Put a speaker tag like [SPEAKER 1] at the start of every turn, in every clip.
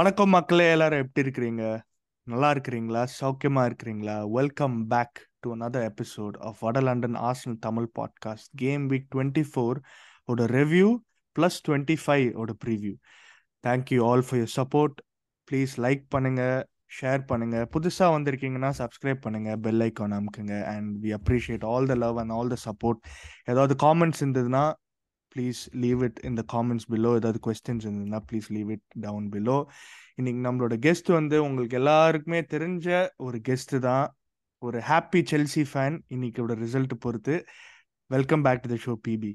[SPEAKER 1] வணக்கம் மக்களே எல்லாரும் எப்படி இருக்கிறீங்க? நல்லா இருக்கிறீங்களா? சௌக்கியமா இருக்கிறீங்களா? Welcome back to another episode of வட London Arsenal Tamil podcast game week twenty four ஓட ரிவ்யூ ப்ளஸ் டுவெண்ட்டி ஃபைவ் ஓட preview thank you all for your support please like பண்ணுங்க ஷேர் பண்ணுங்க. புதுசாக வந்திருக்கீங்கன்னா சப்ஸ்கிரைப் பண்ணுங்க bell icon அமுக்குங்க. And we appreciate all the love and all the support ஏதாவது comments இருந்ததுன்னா please leave it இந்த comments below ஏதாவது கொஸ்டின்ஸ் இருந்ததுன்னா please leave it down below இன்னைக்கு நம்மளோட கெஸ்ட் வந்து உங்களுக்கு எல்லாருக்குமே தெரிஞ்ச ஒரு கெஸ்ட் தான். ஒரு ஹாப்பி செல்சி ஃபேன் இன்னைக்கோட ரிசல்ட் பொறுத்து. Welcome back to the show BP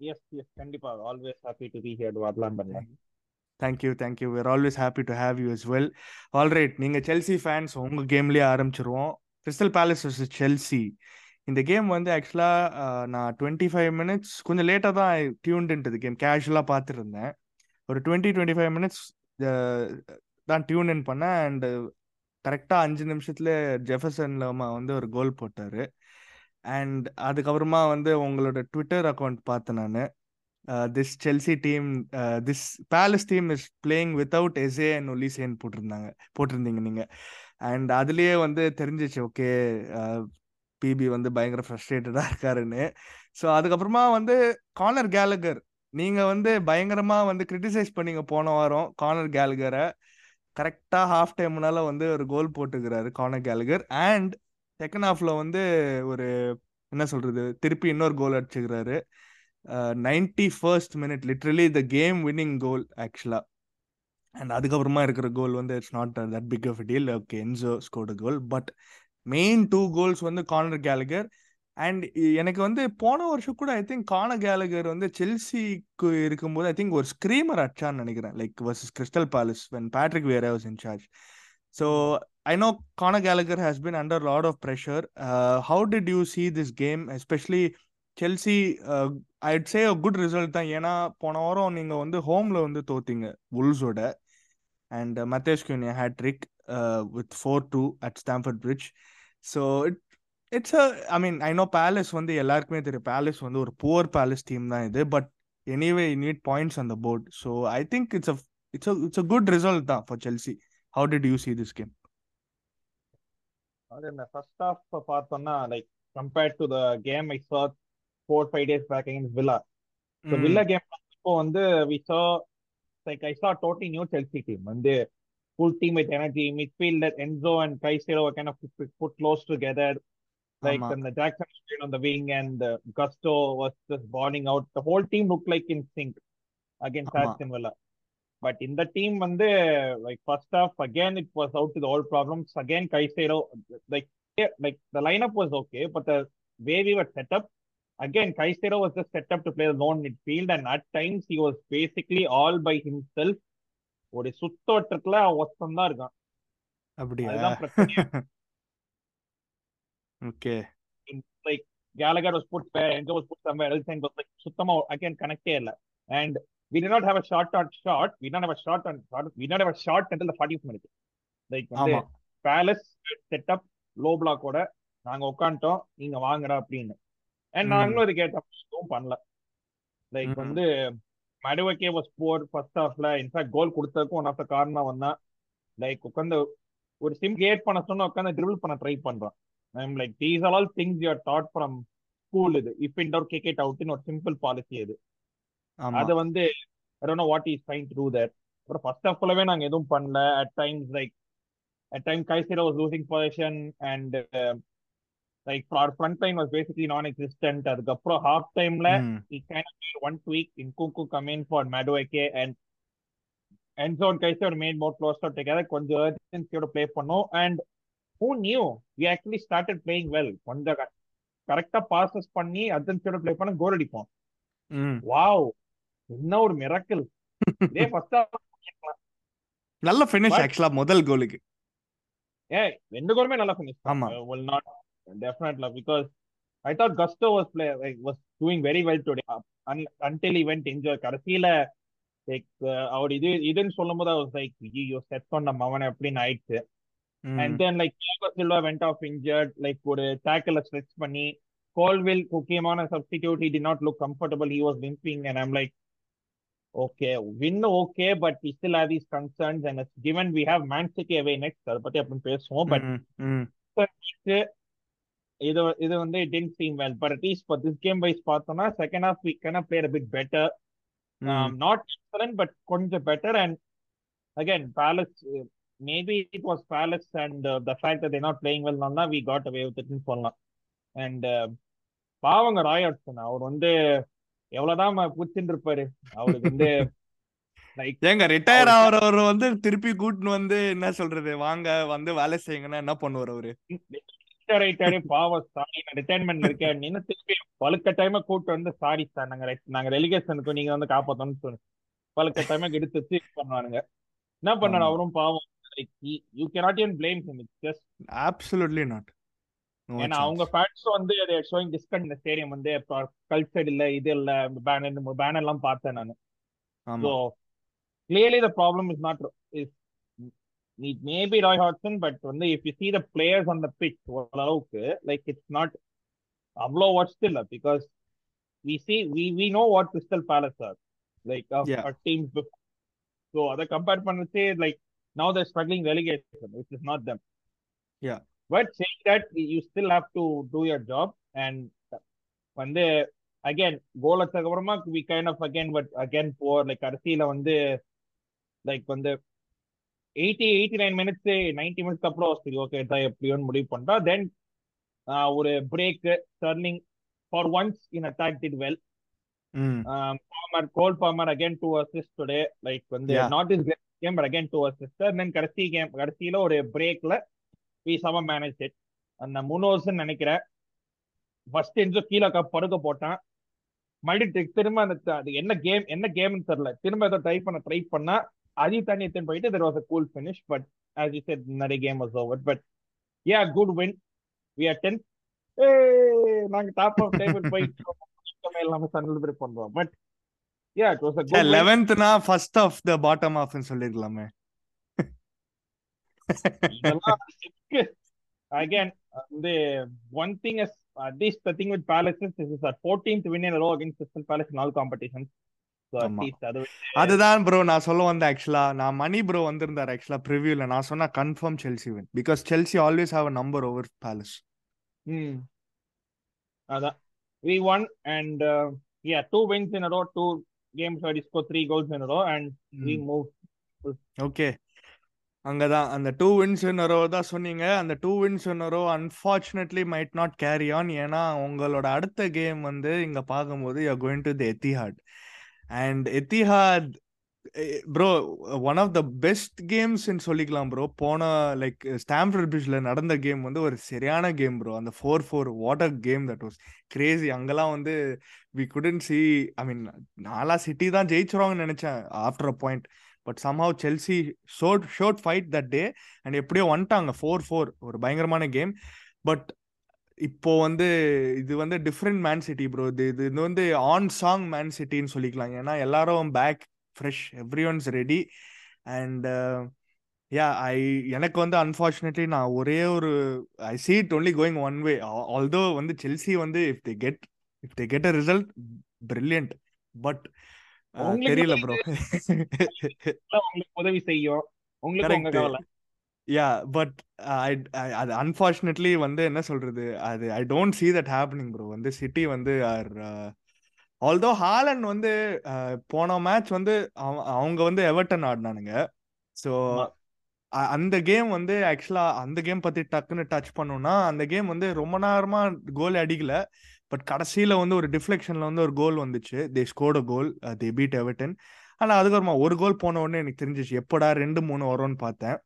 [SPEAKER 2] S S கண்டிப்பா. Always happy to be here வரலாம் பண்ணலாம்
[SPEAKER 1] thank you thank you we're always happy to have you as well alright நீங்கள் Chelsea fans உங்கள் கேம்லேயே ஆரம்பிச்சிருவோம். Crystal Palace versus Chelsea இந்த game வந்து ஆக்சுவலாக நான் டுவெண்ட்டி ஃபைவ் மினிட்ஸ் கொஞ்சம் லேட்டாக தான் டியூன்டுன்றது கேம். கேஷுவலாக பார்த்துருந்தேன் ஒரு டுவெண்ட்டி டுவெண்ட்டி ஃபைவ் மினிட்ஸ் தான் டியூன் இன் பண்ணேன். அண்டு கரெக்டாக அஞ்சு நிமிஷத்துல ஜெஃபர்சன் லமா வந்து ஒரு கோல் போட்டார். அண்ட் அதுக்கப்புறமா வந்து உங்களோட ட்விட்டர் அக்கௌண்ட் பார்த்தேன் நான். This Chelsea team this Palace team is playing without S A and ஒலிசேன்னு போட்டிருந்தாங்க போட்டிருந்தீங்க நீங்கள் அண்ட் அதுலேயே வந்து தெரிஞ்சிச்சு ஓகே பிபி வந்து பயங்கர ஃப்ரஸ்ட்ரேட்டடாக இருக்காருன்னு. ஸோ அதுக்கப்புறமா வந்து கார்னர் கேலகர் நீங்கள் வந்து பயங்கரமாக வந்து கிரிட்டிசைஸ் பண்ணீங்க போன வாரம் கார்னர் கேலகரை கரெக்டாக ஹாஃப் டைம்னால வந்து ஒரு கோல் போட்டுக்கிறாரு கார்னர் கேலகர் அண்ட் செகண்ட் ஹாஃப்ல வந்து ஒரு என்ன சொல்றது திருப்பி இன்னொரு goal அடிச்சுக்கிறாரு. Ninety first minute literally the game winning goal ஆக்சுவலா அண்ட் அதுக்கப்புறமா இருக்கிற கோல் வந்து it's not that big of deal okay Enzo scored goal but main two goals வந்து கார்னர் கேலகர் அண்ட் எனக்கு வந்து போன வருஷம் கூட ஐ திங்க் கான கேலகர் வந்து செல்சிக்கு இருக்கும்போது ஐ திங்க் ஒரு ஸ்க்ரீமர் அடிச்சான்னு நினைக்கிறேன். Like versus Crystal Palace when Patrick Vieira was in charge so I know கான Gallagher has been under lot of pressure how did you see this game especially Chelsea I'd say a good result தான். ஏன்னா போன வாரம் நீங்கள் வந்து ஹோமில் வந்து தோத்தீங்க உல்ஸோட and Matheus Cunha hat trick with four two at Stamford Bridge so it it's a I mean I know Palace வந்து எல்லாருக்குமே தெரியும். பேலஸ் வந்து ஒரு புவர் பேலஸ் டீம் தான் இது but anyway need points on the board so I think it's it's it's a good result தான் for Chelsea how did you see this game
[SPEAKER 2] அது என்ன ஃபர்ஸ்ட் ஆஃப் பார்த்தோம்னா like compared to the game I saw four five days back against Villa so Villa game இப்போ வந்து we saw like I saw totally new Chelsea team வந்து full team with energy. Midfielder Enzo and Caicedo were kind of put close together. Like the Jackson on the wing and uh, Gusto was just balling out. The whole team looked like in sync against Aston Villa. But in the team, when they like first half again, it was out to the old problems. Again, Caicedo like like the lineup was okay, but the way we were set up, again, Caicedo was just set up to play the lone midfield, and at times he was basically all by himself. ஒரு சுத்தோட்டத்துல ஒத்தம் தான் இருக்கான்.
[SPEAKER 1] அப்படியா?
[SPEAKER 2] Okay. Like Gallagher was put Enzo was put somewhere else and like சுத்தமா again கனெக்டே இல்ல. And we did not have a shot on shot. We did not have a shot on shot. We did not have a shot until the 40th minute. Like வந்து Palace setup low பிளாக்கோட நாங்க உட்காந்துட்டோம் நீங்க வாங்கடா அப்படின்னு. And நாங்களும் இது கேட்டோம் பண்ணல. லைக் வந்து மடுவக்கே வாஸ் போர் ஃபர்ஸ்ட் ஹாஃப்ல இன்ஃபேக்ட் கோல் கொடுத்ததுக்கும் ஒன் ஆஃப் த காரணம் வந்தா. லைக் உட்காந்து ஒரு சிம் கிரியேட் பண்ண சொன்னா உட்காந்து ட்ரிபிள் பண்ண ட்ரை பண்றான். I'm like these are all things you are taught from school இது. If in doubt kick it அவுட்னு ஒரு சிம்பிள் பாலிசி அது அது வந்து know what is trying to do that அப்புறம் ஃபர்ஸ்ட் ஹாஃப் ஃபுல்லவே நாங்க எதுவும் பண்ணல. At times like at time Caicedo was losing position and like our front line was basically non-existent அதுக்கப்புறம் half timeல he kind of made one tweak in Kunku come in for Madueke and Enzo and Kaiser made more closer together கொஞ்சம் urgency-யோட play பண்ணோம் and who knew we actually started playing well கொஞ்சம் கரெக்டா bosses பண்ணி அர்ஜென்சியோட play பண்ண கோல் அடிப்போம் wow என்ன ஒரு miracle இதே ஃபர்ஸ்ட்
[SPEAKER 1] நல்ல ஃபினிஷ் ஆக்சுவலா முதல் கோலுக்கு
[SPEAKER 2] ஏ ரெண்டு கோலுமே நல்ல ஃபினிஷ்
[SPEAKER 1] ஆமா
[SPEAKER 2] will not definitely because I thought Gusto was play like, was doing very well today un, until he went injured. கடைசியில லைக் அவர் இது இதுன்னு சொல்லும் போது அவர் லைக் ஐயோ செட் பண்ண மவன் அப்படின்னு ஆயிடுச்சு and then like Silva went off injured like ஒரு டேக்கிள் ஸ்ட்ரெச் பண்ணி கோல்வில் முக்கியமான substitute he did not look comfortable he was limping and I'm like okay, win okay, but we still have these concerns, and it's given we have Man City away next. அதை பத்தி அப்புறம் பேசுவோம் but. இது இது வந்து didn't seem well but at least for this game wise பார்த்தோம்னா of played a bit better um,
[SPEAKER 1] ம்.
[SPEAKER 2] not excellent but கொஞ்சம் better and again Palace uh, maybe it was Palace and uh, the fact that they're not playing well now we got away with it னு சொல்லலாம் and uh, பாவங்க ராய் ஹட்சன் அவர் வந்து எவ்வளவுதான் புடிச்சுட்டு இருப்பாரு அவருக்கு வந்து
[SPEAKER 1] ஏங்க ரிட்டையர் ஆகிறவர் வந்து திருப்பி கூட்டின்னு வந்து என்ன சொல்றது வாங்க வந்து வேலை செய்யுங்கன்னா என்ன பண்ணுவார் அவரு
[SPEAKER 2] ரிட்டையர் ஆயிட்டாரு பாவம் சாரி நான் ரிட்டையர்மெண்ட் இருக்கேன் நீங்க திருப்பி பழுக்க டைமா கூட்டு வந்து சாரி சார் நாங்க நாங்க ரெலிகேஷனுக்கு நீங்க வந்து காப்பாத்தணும்னு சொல்லி பழுக்க டைமா எடுத்து வச்சு பண்ணுவானுங்க. என்ன பண்ணாரு
[SPEAKER 1] ஆமா.
[SPEAKER 2] அவரும் பாவம் you cannot even blame him it's just
[SPEAKER 1] absolutely not
[SPEAKER 2] ஏன்னா அவங்க ஃபேன்ஸ் வந்து ஷோயிங் டிஸ்கண்ட் இந்த ஸ்டேடியம் வந்து கல்ச்சர் இல்ல இது இல்ல பேனர் பேனர் எல்லாம் பார்த்தேன் நான். So clearly the problem is not is it may be Roy Hodgson but வந்து if you see the players on the pitch ஓரளவுக்கு like it's not அவ்வளோ worst இல்ல because we see we we know what Crystal Palace are like of
[SPEAKER 1] Yeah.
[SPEAKER 2] our teams before so அதை compare பண்ணி like now they're struggling relegation which is not them
[SPEAKER 1] Yeah.
[SPEAKER 2] but saying that you still have to do your job and வந்து again goal வச்சதுக்கு அப்புறமா we kind of again but again poor like கடைசியில வந்து like வந்து eighty eighty nine minutes ninety minutes அப்புறம் சரி okay தான் எப்படியோன்னு முடிவு பண்ணிட்டா. தென் ஒரு break turning for once in attack did well
[SPEAKER 1] hmm.
[SPEAKER 2] Palmer goal Palmer again two assist today like வந்து. Not is game but again two assist then கடைசி game கடைசியில ஒரு பிரேக்ல வி சம மேனேஜ் இட் அந்த முனோஸ் நினைக்கிறேன். First Enzo கீழே க- படுக்க போட்டான். மறுபடியும் திரும்ப அந்த என்ன கேம் என்ன கேம்னு தெரியல. திரும்ப ஏதோ ட்ரை பண்ண ட்ரை பண்ணா அதையும் தண்ணி எடுத்துன்னு போயிட்டு there was a cool finish but as you said நிறைய game was over but yeah good win we are ten நாங்க டாப் ஆஃப் டேபிள் போயிட்டு எல்லாமே செலிப்ரேட் பண்றோம் but yeah it was a good win
[SPEAKER 1] லெவன்த்னா first of the bottom ஆஃப்னு சொல்லிருக்கலாமே.
[SPEAKER 2] Again வந்து one thing is at least the thing with Palace is is 14th win in a row against Crystal Palace in all competitions.
[SPEAKER 1] அதுதான் bro நான் சொல்ல வந்தேன் ஆக்சுவலா நான் மணி bro வந்திருந்தார் ஆக்சுவலா ப்ரிவியூல நான் சொன்னா confirm Chelsea win because Chelsea always have number over Palace
[SPEAKER 2] hmm. அதான். We won and yeah two wins in a row two games where we scored three goals in a row and we moved
[SPEAKER 1] okay அங்கதான். அந்த two wins row தான் சொன்னீங்க. அந்த two wins row unfortunately might not carry on ஏன்னா உங்களோட அடுத்த game வந்து இங்க பார்க்கும்போது you going to the Etihad and Etihad bro one of the best கேம்ஸ்ன்னு சொல்லிக்கலாம் ப்ரோ போன லைக் ஸ்டாம்ஃபர்ட் பிரிட்ஜ்ல நடந்த கேம் வந்து ஒரு சரியான கேம் ப்ரோ அந்த four four what a game that was crazy அங்கெல்லாம் வந்து we couldn't see I mean நாலா சிட்டி தான் ஜெயிச்சிருவாங்கன்னு நினைச்சேன் after a point but somehow Chelsea showed showed fight that day and எப்படியோ வந்துட்டாங்க ஃபோர் ஃபோர் ஒரு பயங்கரமான கேம் பட் இப்போ வந்து இது வந்து டிஃப்ரெண்ட் மேன் சிட்டி ப்ரோ இது இது இது வந்து ஆன் சாங் மேன் சிட்டின்னு சொல்லிக்கலாம். ஏன்னா எல்லாரும் back fresh every one's ready and yeah I எனக்கு வந்து அன்ஃபார்ச்சுனேட்லி நான் ஒரே ஒரு I see it only going one way although வந்து செல்சி வந்து if they get if they get a result brilliant
[SPEAKER 2] but
[SPEAKER 1] தெரியல ப்ரோ
[SPEAKER 2] உங்களுக்கு உதவி செய்யும். உங்களுக்கு
[SPEAKER 1] யா பட் அது அன்ஃபார்ச்சுனேட்லி வந்து என்ன சொல்றது? அது I don't see that happening bro வந்து சிட்டி வந்து ஆர் ஆல்தோ ஹாலண்ட் வந்து uh, போன மேட்ச் வந்து அவ- அவங்க வந்து எவர்டன் ஆடினானுங்க. ஸோ. அந்த கேம் வந்து ஆக்சுவலா அந்த கேம் பத்தி டக்குன்னு டச் பண்ணோம்னா அந்த கேம் வந்து ரொம்ப நேரமா கோல் அடிக்கல. பட் கடைசியில வந்து ஒரு டிஃப்ளெக்ஷன்ல வந்து ஒரு கோல் வந்துச்சு. They scored goal they beat Everton ஆனா அதுக்கப்புறமா ஒரு கோல் போன உடனே எனக்கு தெரிஞ்சிச்சு எப்படா ரெண்டு மூணு வரும்னு பார்த்தேன்.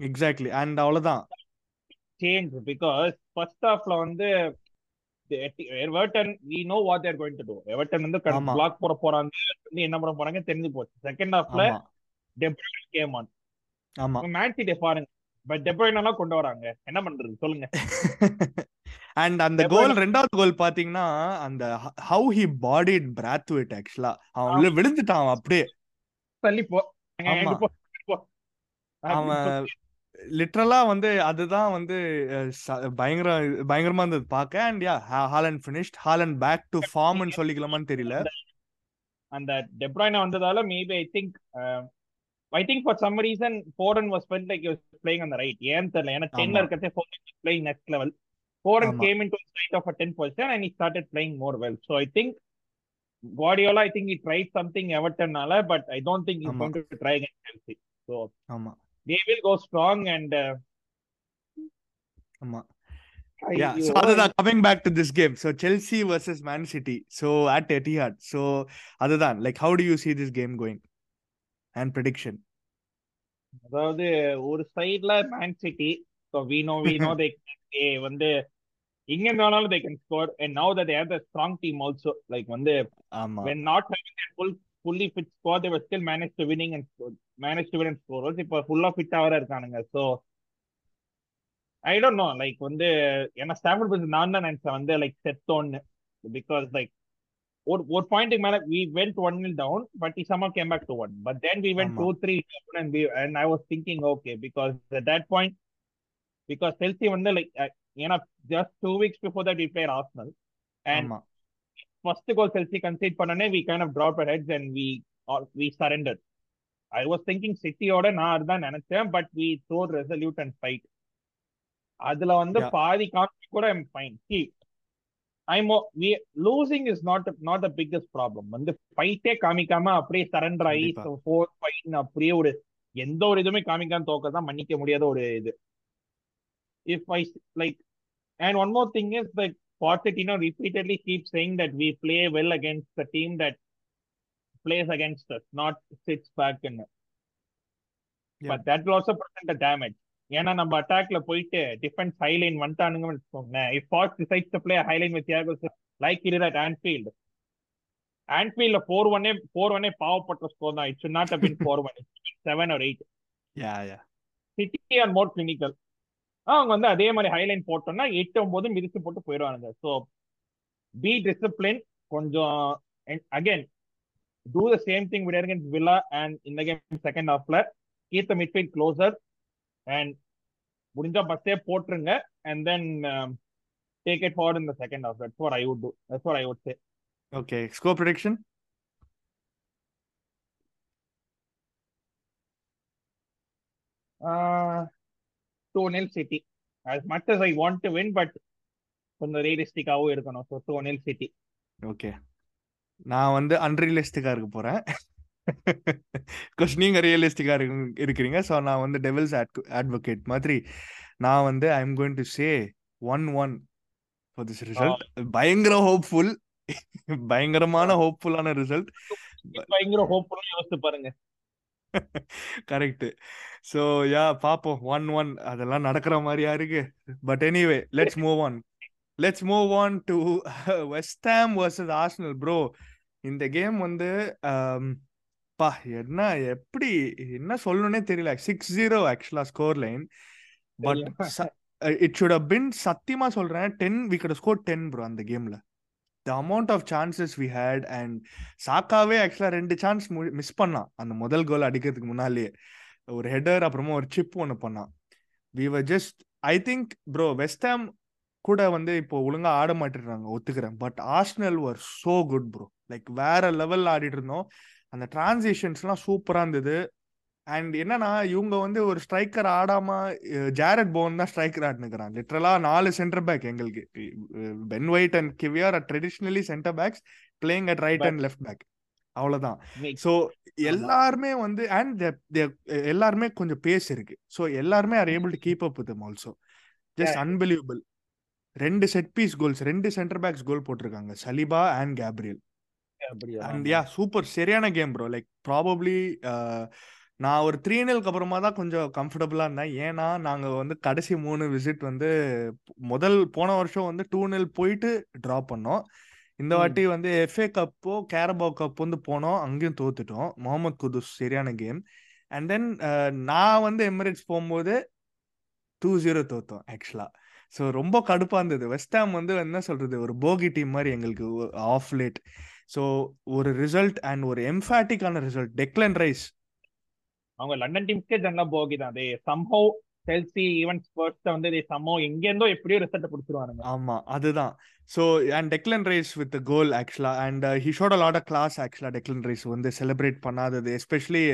[SPEAKER 1] எக்ஸாக்ட்லி அண்ட் அவ்வளவுதான்.
[SPEAKER 2] சேஞ்ச் பிகாஸ் ஃபர்ஸ்ட் ஹாஃப்ல வந்து Everton we know what they're going to do Everton வந்து
[SPEAKER 1] ஆமா.
[SPEAKER 2] பிளாக் போட போறாங்க என்ன பண்ண போறாங்க தெரிஞ்சு போச்சு. செகண்ட் ஹாஃப்ல
[SPEAKER 1] ஆமா.
[SPEAKER 2] டெப்ரூன் கேம் ஆன்
[SPEAKER 1] ஆமா.
[SPEAKER 2] மேன் சிட்டி பாருங்க. பட் டெப்ரூன் எல்லாம் கொண்டு வராங்க. என்ன பண்றது? சொல்லுங்க.
[SPEAKER 1] அண்ட் அந்த கோல் ரெண்டாவது கோல் பாத்தீங்கன்னா அந்த ஹவு ஹி பாடிட் பிராத்வேட் ஆக்சுவலா அவன் விழுந்துட்டான் அப்படியே.
[SPEAKER 2] தள்ளி போ.
[SPEAKER 1] அவன் லிட்ரலா வந்து அதுதான் வந்து பயங்கர பயங்கரமா இருந்தது பார்க்க. And yeah Haaland finished Haaland back to ஃபார்ம்னு சொல்லிக்கலாமான்னு தெரியல.
[SPEAKER 2] அந்த டெப்ராய்னா வந்ததால maybe I think I think for some reason Foden was felt like was playing அந்த ரைட் ஏன்னு தெரியல. ஏன்னா டென்ல இருக்கிறதே Foden playing next level Foden
[SPEAKER 1] ஆமா.
[SPEAKER 2] Came in to side of a ten position and he started playing more well. So i think guardiola i think he tried something everton nala but i don't think he's
[SPEAKER 1] ஆமா
[SPEAKER 2] going to try against chelsea so
[SPEAKER 1] ஆமா
[SPEAKER 2] they will go strong and uh,
[SPEAKER 1] ஆமா
[SPEAKER 2] I,
[SPEAKER 1] Yeah, so
[SPEAKER 2] you,
[SPEAKER 1] அதுதான் coming back to this game. So Chelsea versus Man City. So at Etihad. So அதுதான் like how do you see this game going? And prediction.
[SPEAKER 2] அதாவது ஒரு சைடுல Man City so we know we know they வந்து எங்க இருந்தாலும் they can score and now that have the strong team also like வந்து
[SPEAKER 1] ஆமா.
[SPEAKER 2] when not having that full fully fit squad they were still managed to winning and score- managed to win and score. Also இப்போ ஃபுல்லா ஃபிட்டா வர இருக்கானுங்க. So I don't know like வந்து ஏன்னா Stafford bridge நான் தான் நினைச்சேன். வந்து லைக் செத்தோன்னு பிகாஸ் லைக் ஒரு ஒரு பாயிண்ட்டுக்கு மேல we went one nil down but இ சமா came back to one but then we went
[SPEAKER 1] ஆமா.
[SPEAKER 2] Two three and we and I was thinking okay because that point because Chelsea வந்து like ஏன்னா just two weeks before that we played Arsenal
[SPEAKER 1] and
[SPEAKER 2] first goal Chelsea concede பண்ணனே we kind of drop heads and we we surrender I was thinking சிட்டியோட நான் அதுதான் நினைச்சேன் but we throat resolute and fight அதுல வந்து. பாதி கான்ஃபிக் கூட I'm fine see I'm losing is not not the biggest problem வந்து ஃபைட்டே காமிக்காம அப்படியே சரண்டர் ஆகி ஃபோர் ஃபைன் அப்படியே ஒரு எந்த ஒரு இதுவுமே காமிக்காம தோக்க தான் மன்னிக்க முடியாத ஒரு இது. If I like and one more thing is like Pochettino repeatedly keeps saying that we play well against the team that plays against us, not sits back and
[SPEAKER 1] Yeah.
[SPEAKER 2] but that will also present a damage. ஏன்னா நம்ம அட்டாக்ல போயிட்டு defence high line வந்துட்டானுங்கன்னு வச்சுக்கோங்களேன் if Fox decides to play high line with Thiago like it at Anfield ஆன்ஃபீல்ட்ல four ஒன்னே four ஒன்னே பாவப்பட்ட score தான் it should not have been four one seven or eight
[SPEAKER 1] Yeah, yeah.
[SPEAKER 2] City are more clinical அவங்க வந்து அதே மாதிரி Highline போட்டோம்னா எட்டு ஒன்பது மிதிச்சு போட்டு போயிடுவானுங்க. ஸோ பி டிசிப்ளின் கொஞ்சம் again do the same thing with against Villa and இந்த கேம் செகண்ட் ஹாஃப்ல keep the midfield closer and முடிஞ்சா பஸ்ஸே போட்டுருங்க. And then take it forward in the second half that's what I would do that's what I would say
[SPEAKER 1] Okay. Score prediction?
[SPEAKER 2] Two nil City as much as I want to win but கொஞ்சம் ரியலிஸ்டிக்காவும் இருக்கணும். So two nil City
[SPEAKER 1] Okay. நான் வந்து அன்ரியலிஸ்டிக்கா இருக்க போறேன். Because நீங்க ரியலிஸ்டிக்கா இருக்கிறீங்க. So நான் வந்து டெவில்ஸ் அட்வொகேட் மாதிரி நான் வந்து I am going to say one one for this result பயங்கர ஹோப்ஃபுல் பயங்கரமான ஹோப்ஃபுல்லான ரிசல்ட்
[SPEAKER 2] பயங்கர ஹோப்ஃபுல்லா யோசிச்சு பாருங்க.
[SPEAKER 1] கரெக்ட் ஸோ யா பாப்போம். One one. அதெல்லாம் நடக்கிற மாதிரியா இருக்கு. But anyway let's move on. Let's move on to West Ham versus Arsenal bro இந்த கேம் வந்து பா என்ன எப்படி என்ன சொல்லணும்னே தெரியல. சிக்ஸ் ஜீரோ ஆக்சுவலா score line but it should been சத்தியமா சொல்றேன் ten we could score ten bro அந்த கேம்ல. The amount of chances we had and சாக்காவே ஆக்சுவலா ரெண்டு சான்ஸ் மிஸ் பண்ணான். அந்த முதல் கோல் அடிக்கிறதுக்கு முன்னாலேயே. ஒரு ஹெடர் அப்புறமா ஒரு சிப் ஒன்று பண்ணான். We were just I think bro West Ham கூட வந்து இப்போ ஒழுங்கா ஆட மாட்டிடுறாங்க ஒத்துக்கிறேன். But Arsenal were so good bro like வேற லெவல்ல ஆடிட்டு இருந்தோம். அந்த டிரான்சேஷன்ஸ்லாம் சூப்பராக இருந்தது. அண்ட் என்னன்னா இவங்க வந்து ஒரு ஸ்ட்ரைக்கர் ஆடாம ஜாரட் போன் தான் ஸ்ட்ரைக்கர் ஆடினுக்கிறான் லிட்டரலா நாலு சென்டர் பேக் எங்களுக்கு. Ben White and Kiwior are traditionally centre backs playing at
[SPEAKER 2] right
[SPEAKER 1] and left back அவ்வளவுதான். ஸோ எல்லாருமே வந்து அண்ட் எல்லாருமே கொஞ்சம் பேஸ் இருக்கு. ஸோ எல்லாருமே are able to keep up with also
[SPEAKER 2] just.
[SPEAKER 1] Unbelievable ரெண்டு செட் பீஸ் கோல்ஸ் ரெண்டு சென்டர் பேக்ஸ் கோல் போட்டிருக்காங்க. Saliba and
[SPEAKER 2] Gabriel?
[SPEAKER 1] And yeah super சரியான கேம் ப்ரோ லைக் ப்ராபப்ளி நான் ஒரு த்ரீ நெல்க்கு அப்புறமா தான் கொஞ்சம் கம்ஃபர்டபுளா இருந்தேன். ஏன்னா நாங்க வந்து கடைசி மூணு விசிட் வந்து முதல் போன வருஷம் வந்து டூ நெல் போயிட்டு டிரா பண்ணோம். இந்த. வாட்டி வந்து எஃப்ஏ கப்போ கேரபோ கப் வந்து போனோம். அங்கேயும் தோத்துட்டோம். முகமது குதுஸ் சரியான கேம் அண்ட் தென் நான் வந்து எமிரேட்ஸ் போகும்போது டூ ஜீரோ தோத்தோம் ஆக்சுவலா ஸோ ரொம்ப கடுப்பா இருந்தது. வெஸ்டாம் வந்து என்ன சொல்றது? ஒரு போகி டீம் மாதிரி எங்களுக்கு ஆஃப் லேட் ஸோ ஒரு ரிசல்ட் அண்ட் ஒரு எம்ஃபாட்டிக்கான ரிசல்ட் டெக்லன் ரைஸ்
[SPEAKER 2] அவங்க லண்டன் டீம்ஸ்க்கே ஜன்னா போகி தான். They somehow Chelsea even Spurs வந்து they somehow எங்க இருந்தோ எப்படியோ ரிசல்ட் பிடிச்சிருவானுங்க.
[SPEAKER 1] ஆமா அதுதான். So and Declan Rice with goal ஆக்சுவலா and he showed a lot of class ஆக்சுவலா டெக்லன் ரேஸ் வந்து celebrate பண்ணாதது. Especially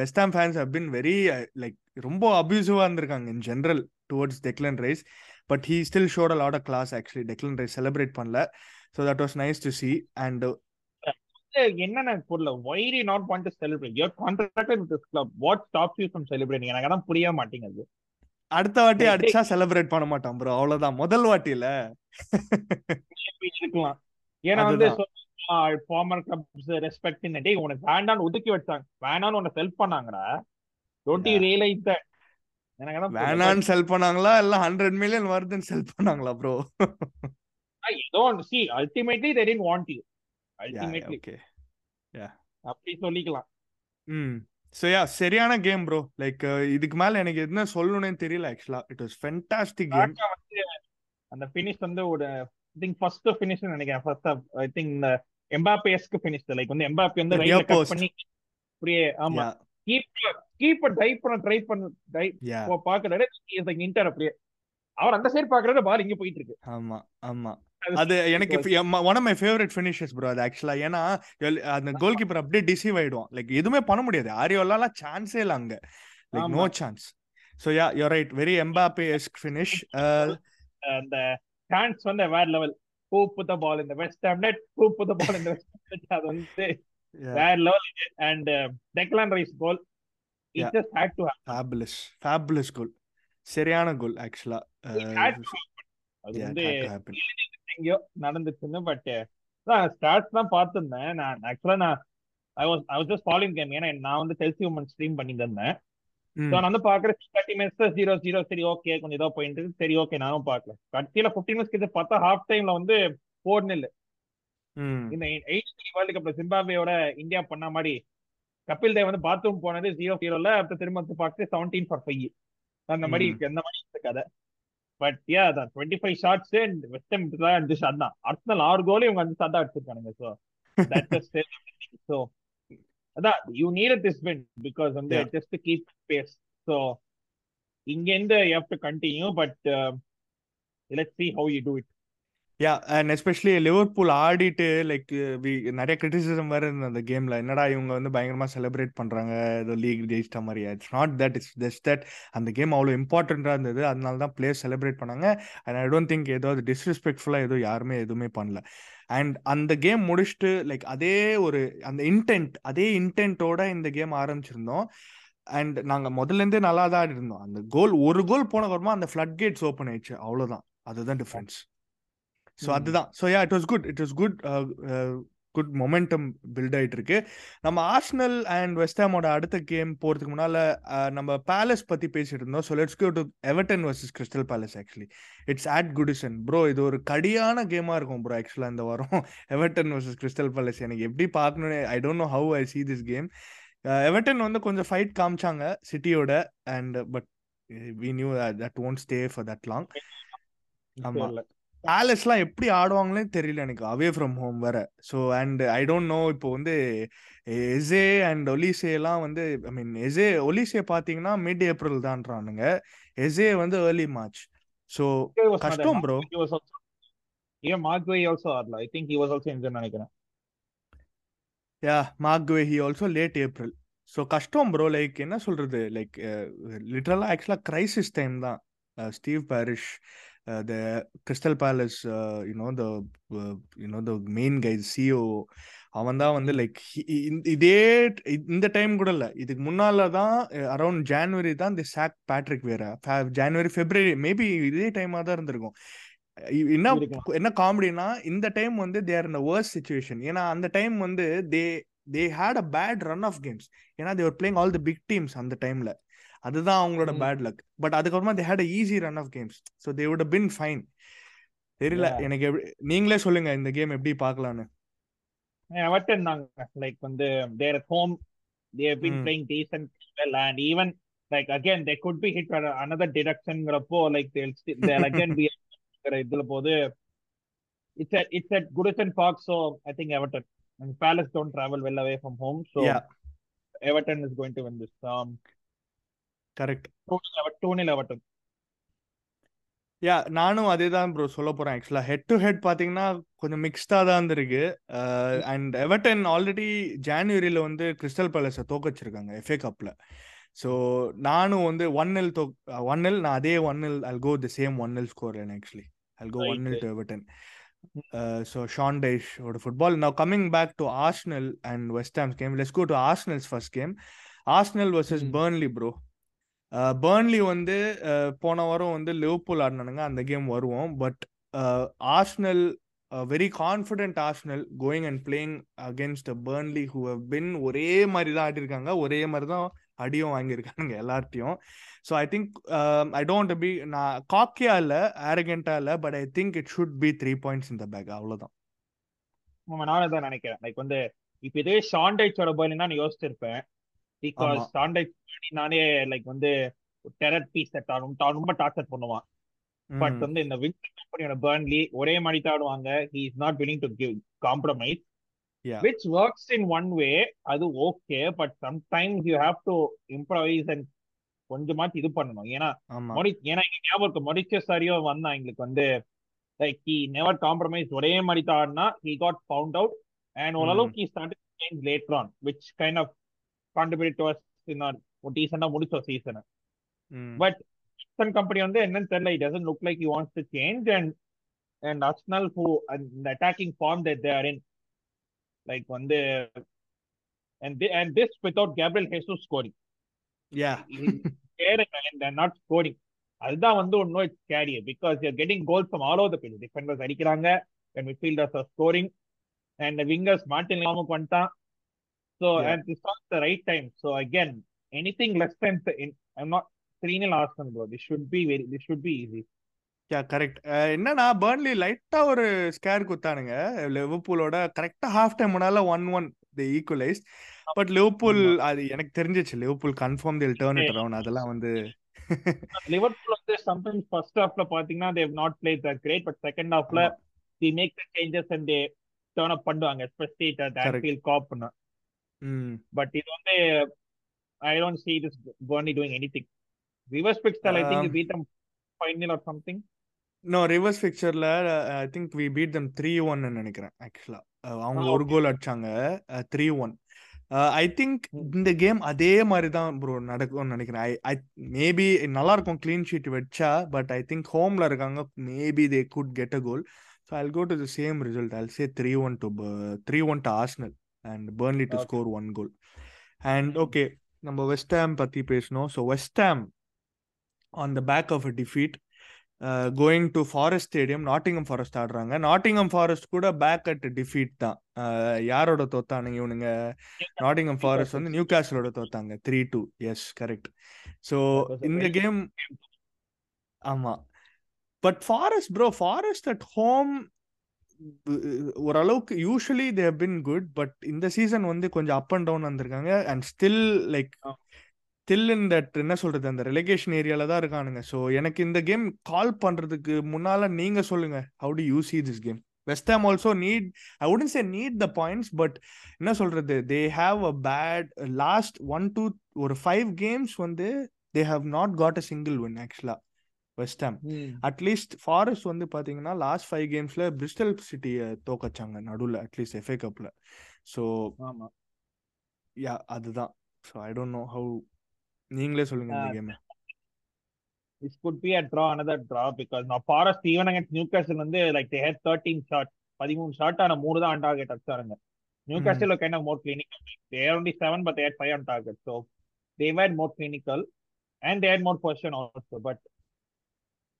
[SPEAKER 1] West Ham fans have been very like ரொம்ப அபியூசிவா இருந்திருக்காங்க in general towards Declan Rice but he still showed a lot of class actually Declan Rice celebrate பண்ணல. So that was nice to see and
[SPEAKER 2] என்னன்னு புரியல why not want to celebrate your contracted with this club what stops you from celebrating எனக்கு அதான் புரிய மாட்டேங்குது.
[SPEAKER 1] அடுத்த வாட்டி அடிச்சா செலிப்ரேட் பண்ண மாட்டான் ப்ரோ அவ்வளவுதான். முதல் வாட்டியில.
[SPEAKER 2] இருக்கலாம் ஏன்னா வந்து ஃபார்மர் கிளப்ஸ் ரெஸ்பெக்ட் டேய் உனக்கு வேண்டான்னு ஒதுக்கி வச்சாங்க. வேணான்னு உன்னை செல்ஃப் பண்ணாங்கடா. டோன்ட் யூ ரியலைஸ் தட்
[SPEAKER 1] வேணான்னு செல் பண்ணாங்களா? இல்ல ஹண்ட்ரட் மில்லியன் வருதுன்னு செல் பண்ணாங்களா ப்ரோ
[SPEAKER 2] ஏதோ ஒன்று see ultimately they didn't want you ultimately
[SPEAKER 1] okay
[SPEAKER 2] அப்படி சொல்லிக்கலாம்.
[SPEAKER 1] ம் ஸோ யா சரியான கேம் ப்ரோ லைக் இதுக்கு மேல எனக்கு என்ன சொல்லணும்னே தெரியல ஆக்சுவலா இட் வாஸ் ஃபென்டாஸ்டிக் கேம்
[SPEAKER 2] அந்த ஃபினிஷ் வந்து ஒரு ஐ திங்க் ஃபர்ஸ்ட் ஃபினிஷ் நினைக்கிறேன். ஃபர்ஸ்ட் ஐ திங்க் இந்த எம்பாபேஸ்க்கு ஃபினிஷ் லைக் வந்து எம்பாபே வந்து ரைட்ல கட் பண்ணி அப்படியே ஆமா. கீப்பர் கீப்பர் டைப் பண்ண ட்ரை பண்ண டைப் பாக்குறாரு இஸ் லைக் இன்டர் அப்படியே. அவர் அந்த சைடு பாக்குறாரு பால் இங்க போயிட்டு இருக்கு.
[SPEAKER 1] ஆமா ஆமா. அது எனக்கு one of my favourite finishes bro அது ஆக்சுவலா ஏன்னா அந்த கோல் கீப்பர் அப்படியே டிசீவ் ஆயிடுவான். லைக் எதுவுமே பண்ண முடியாது. ஆரியோலாம் சான்ஸே இல்ல அங்க. Like no chance so yeah you right very Mbappe esque finish
[SPEAKER 2] அந்த சான்ஸ் வந்து வேற லெவல் புட் த பால் இந்த West Ham net put the ball இந்த வெஸ்ட் நெட் அது வந்து வேற level and Declan Rice goal it just had to
[SPEAKER 1] fabulous fabulous goal சரியான goal ஆக்சுவலா
[SPEAKER 2] அது வந்து எங்கேயோ நடந்துச்சுன்னு பட் ஸ்டார்ட்ஸ் தான் பார்த்துருந்தேன். நான் ஆக்சுவலா நான் I was I was just following game ஏன்னா நான் வந்து செல்சி உமன் ஸ்ட்ரீம் பண்ணி தந்தேன் ஸோ நான் வந்து பாக்குறேன் தேர்ட்டி மினிட்ஸ் ஜீரோ ஜீரோ சரி ஓகே கொஞ்சம் இதோ போயிட்டு சரி ஓகே நானும் பார்க்கல. கடைசியில ஃபிஃப்டின் மினிட்ஸ் கிட்ட பார்த்தா ஹாஃப் டைம்ல வந்து ஃபோர் நில் இந்த எயிட் வேர்ல்டு கப்ல ஜிம்பாபேயோட இந்தியா பண்ண மாதிரி கபில் தேவ் வந்து பாத்ரூம் போனது ஜீரோ ஜீரோல அப்புறம் திரும்ப பார்த்து செவன்டீன் ஃபார் ஃபைவ் அந்த மாதிரி அந்த மாதிரி கதை. பட் யா அதான் twenty five shots and West Ham அஞ்சு ஷாட் தான் அர்சனல் ஆறு கோலும் இவங்க அஞ்சு ஷாட் தான் அடிச்சிருக்கானுங்க ஸோ ஸோ அதான் you need this win because வந்து ஜஸ்ட் கீப் ஸ்பேஸ் ஸோ இங்க இருந்து you have to continue but let's see how you do it
[SPEAKER 1] yeah and especially Liverpool ஆடிட்டு லைக் நிறைய கிரிட்டிசிசம் வேற இருந்தது அந்த கேம்ல என்னடா இவங்க வந்து பயங்கரமா செலிப்ரேட் பண்றாங்க ஏதோ லீக் ஜெயிச்சிட்ட மாதிரி. It's not that it's just that அந்த கேம் அவ்வளோ இம்பார்ட்டண்டா இருந்தது. அதனால தான் பிளேயர் செலிப்ரேட் பண்ணாங்க. அண்ட் ஐ டோன்ட் திங்க் ஏதோ அது டிஸ்ரெஸ்பெக்ட்ஃபுல்லா ஏதோ யாருமே எதுவுமே பண்ணல. அண்ட் அந்த கேம் முடிச்சுட்டு லைக் அதே ஒரு அந்த இன்டென்ட் அதே இன்டென்ட்டோட இந்த கேம் ஆரம்பிச்சிருந்தோம். அண்ட் நாங்கள் முதல்ல இருந்தே நல்லா தான் இருந்தோம். அந்த கோல் ஒரு கோல் போன அப்புறமா அந்த ஃப்ளட் கேட்ஸ் ஓப்பன் ஆயிடுச்சு. அவ்வளோதான் அதுதான் டிஃப்ரென்ஸ் ஸோ அதுதான். So yeah it was good it was good good momentum build ஆயிட்டு இருக்கு நம்ம ஆர்ஸ்னல் அண்ட் வெஸ்டாமோட அடுத்த கேம் போறதுக்கு முன்னால நம்ம பேலஸ் பத்தி பேசிட்டு இருந்தோம். So let's go to Everton versus Crystal Palace actually it's at Goodison bro இது ஒரு கடியான கேமா இருக்கும் ப்ரோ ஆக்சுவலா இந்த வாரம். எவர்டன் வர்சஸ் கிறிஸ்டல் பேலஸ் எனக்கு எப்படி பார்க்கணும்னு I don't know how I see this game Everton வந்து கொஞ்சம் ஃபைட் காமிச்சாங்க சிட்டியோட and but we knew that won't stay for that long ஆமா. பேலஸ்லாம் எப்படி ஆடுவாங்களே தெரியல எனக்கு. அவே ஃப்ரம் ஹோம் வேற. So and I don't know இப்போ வந்து எசே அண்ட் ஒலிசே எல்லாம் வந்து ஐ மீன் எசே ஒலிசே பாத்தீங்கன்னா மிட் ஏப்ரல் தான்றானுங்க. எசே வந்து ஏர்லி மார்ச் ஸோ கஷ்டம் ப்ரோ
[SPEAKER 2] ஏன் Marc Guehi also ஆடல. I think he was also injured நினைக்கிறேன்.
[SPEAKER 1] Yeah Marc Guehi he also late April so கஷ்டம் ப்ரோ லைக் என்ன சொல்றது? லைக் லிட்டரலா ஆக்சுவலா கிரைசிஸ் டைம் தான். Steve Parish uh, the Crystal Palace, uh, you know the uh, you know the main guy CEO அவன் தான் வந்து லைக் இதே இந்த டைம் கூட இல்ல. இதுக்கு முன்னால தான் அரௌண்ட் ஜான்வரி தான் இந்த சாக் பேட்ரிக் வேற ஜான்வரி பிப்ரவரி மேபி இதே டைமா தான் இருந்திருக்கும். என்ன என்ன காமெடினா இந்த டைம் வந்து தேர் இந்த வேர்ஸ்ட் சுச்சுவேஷன் ஏன்னா அந்த டைம் வந்து they they had a bad run of games ஏன்னா they're playing all the big teams அந்த டைம்ல அதுதான் அவங்களோட பேட் லக் பட் அதுக்கப்புறமா they had easy run of games so they would been fine தெரியல எனக்கு எப்படி நீங்களே சொல்லுங்க இந்த கேம் எப்படி பார்க்கலான்னு
[SPEAKER 2] எவர்டன் தாங்க லைக் வந்து there at home they have been playing decent well and even like again they could be hit another டிடக்ஷன்ங்கிறப்போ like they'll again be இதுல போது it's it's at Goodison Park so I think Everton and Palace don't travel well away from home so Everton is going to win this
[SPEAKER 1] correct
[SPEAKER 2] two nil Everton
[SPEAKER 1] yeah நானும் அதே தான் bro சொல்ல போறேன். ஆக்சுவலா head to head பாத்தீங்கன்னா கொஞ்சம் மிக்ஸ்டா தான் இருந்திருக்கு அண்ட் எவர்டன் ஆல்ரெடி ஜான்வரியில வந்து கிறிஸ்டல் பேலஸை தோக்கச்சிருக்காங்க எஃப்ஏ கப்ல ஸோ நானும் வந்து ஒன் நெல் தோ ஒன் நெல் நான் அதே one nil I'll go the same one nil score actually
[SPEAKER 2] I'll
[SPEAKER 1] go one
[SPEAKER 2] right.
[SPEAKER 1] To Everton so Sean ஓட football now coming back to Arsenal and West Ham's game let's go to Arsenal's first game Arsenal
[SPEAKER 2] versus.
[SPEAKER 1] Burnley bro Burnley வந்து போன வாரம் வந்து Liverpool ஆடினானுங்க. அந்த game வருவோம். But Arsenal very confident Arsenal going and playing against Burnley who have been ஒரே மாதிரி தான் ஆடிருக்காங்க. ஒரே மாதிரி தான் அடியும் வாங்கியிருக்காங்க எல்லார்ட்டையும். So I think I don't be நான் காக்கியா இல்லை ஆரகெண்டா இல்லை but I think it should be three points இந்த பேக் அவ்வளோதான்
[SPEAKER 2] நானும் தான் நினைக்கிறேன். லைக் வந்து இப்போ இதே ஷாண்டைச்சோட பர்லின் நான் யோசிச்சிருப்பேன். பிகாஸ். ஷாண்டைச் நானே லைக் வந்து டெரர் பீஸ் ஆகும். தான் ரொம்ப டார்ச்சர் பண்ணுவான். பட் வந்து இந்த வின்சர் கம்பெனியோட பர்ன்லி ஒரே மாதிரி தான் ஆடுவாங்க he is not willing to give compromise
[SPEAKER 1] Yeah.
[SPEAKER 2] Which works in one way அது okay but sometimes you have to improvise and கொஞ்சமாச்சு இது பண்ணணும். ஏன்னா ஏன்னா எங்க ஞாபகம் மொரிச்ச சாரியோ வந்தா எங்களுக்கு வந்து லைக் ஹி நெவர் காம்ப்ரமைஸ் ஒரே மாதிரி தான் ஆடினா he got found out and ஓரளவுக்கு he start change later on which kind of contribute to in ஒரு டீசெண்டா முடிச்சோம் சீசனை
[SPEAKER 1] ம்.
[SPEAKER 2] பட் கம்பெனி வந்து என்னன்னு தெரியல. It doesn't look like you wants to change and and Arsenal who இந்த attacking form that they are in like வந்து and they, and this without Gabriel Jesus scoring.
[SPEAKER 1] Yeah.
[SPEAKER 2] Scaring and they're not scoring. அதுதான் வந்து ஒன்னும் it's carrier because you're getting goals from all over the field defenders அடிக்கிறாங்க. And midfielders are scoring and wingers Martin லாமுக்கு வந்துட்டான். So
[SPEAKER 1] Yeah.
[SPEAKER 2] And this is the right time so again anything less than I'm not three nil Aston bro this should be very this should be
[SPEAKER 1] easy yeah correct என்னன்னா Burnley லைட்டா ஒரு scare குத்தானுங்க லிவர்பூலோட கரெக்டா half time முன்னால one one the equalise but
[SPEAKER 2] Liverpool.
[SPEAKER 1] அது எனக்கு தெரிஞ்சிச்சு. Liverpool confirm they'll turn it around அதெல்லாம் வந்து
[SPEAKER 2] லிவர்பூல் வந்து சம்டைம்ஸ் ஃபர்ஸ்ட் ஹாஃப்ல பாத்தீங்கன்னா they've not play the great but second ஹாஃப்ல. They make the changes and they turn up பண்ணுவாங்க. எஸ்பெஷலி காப்னு
[SPEAKER 1] ம்
[SPEAKER 2] பட் இது வந்து I don't see this Burnley doing anything. Reverse pixel I think you
[SPEAKER 1] Um,
[SPEAKER 2] beat them 5 or something.
[SPEAKER 1] No reverse பிக்சர்ல I think we beat them three ஒன்னு நினைக்கிறேன் ஆக்சுவலா அவங்க
[SPEAKER 2] Ah,
[SPEAKER 1] ஒரு. கோல் அடிச்சாங்க த்ரீ ஒன் ஐ திங்க். இந்த game அதே மாதிரி தான் ப்ரோ நடக்கும்னு நினைக்கிறேன். ஐ ஐ மேபி நல்லா இருக்கும் க்ளீன் ஷீட் வச்சா பட் ஐ திங்க் ஹோம்ல இருக்காங்க maybe they could get a goal so I'll go to the same result I'll say three one to three one to Arsenal and Burnley two
[SPEAKER 2] Okay.
[SPEAKER 1] Score one goal and
[SPEAKER 2] Hmm.
[SPEAKER 1] Okay நம்ம West Ham பத்தி பேசணும் so West Ham on the back of a defeat going to Forest stadium Nottingham Forest ஆடுறாங்க. Nottingham Forest கூட back at defeat தான். Uh, யாரோட தோத்தானுங்க இவனுங்க? Nottingham Forest வந்து நியூ கேசலோட தோத்தாங்க. Three two yes correct so
[SPEAKER 2] That was a
[SPEAKER 1] இந்த
[SPEAKER 2] very
[SPEAKER 1] கேம் ஆமா. But Forest bro Forest at home ஓரளவுக்கு usually they been good but இந்த சீசன் வந்து கொஞ்சம் அப் அண்ட் டவுன் வந்திருக்காங்க. And still
[SPEAKER 2] like.
[SPEAKER 1] Still in that என்ன சொல்றது அந்த ரெலிகேஷன் ஏரியால தான் இருக்கானுங்க. ஸோ எனக்கு இந்த கேம் கால் பண்றதுக்கு முன்னால நீங்க சொல்லுங்க. How do you see this game West Ham also need I would say need the points but என்ன சொல்றது they have a bad last one two ஒரு ஃபைவ் கேம்ஸ் வந்து they have not got a single win ஆக்சுவலா West Ham
[SPEAKER 2] Hmm.
[SPEAKER 1] At least Forest வந்து பாத்தீங்கன்னா last five கேம்ஸ்ல Bristol சிட்டியை தோக்கச்சாங்க நடுவில் at least FA கப்ல ஸோ
[SPEAKER 2] ஆமா
[SPEAKER 1] யா அதுதான் so I don't know how நீங்களே சொல்லுங்க இந்த
[SPEAKER 2] Uh,
[SPEAKER 1] game
[SPEAKER 2] this could be a draw another draw because now Forest even against Newcastle வந்து like they had 13 shots 13 shot ஆனா மூணு தான் ஆன் டார்கெட் அடிச்சாருங்க kind of more clinical they had only seven but they had five on target so they were more clinical and they had more possession also but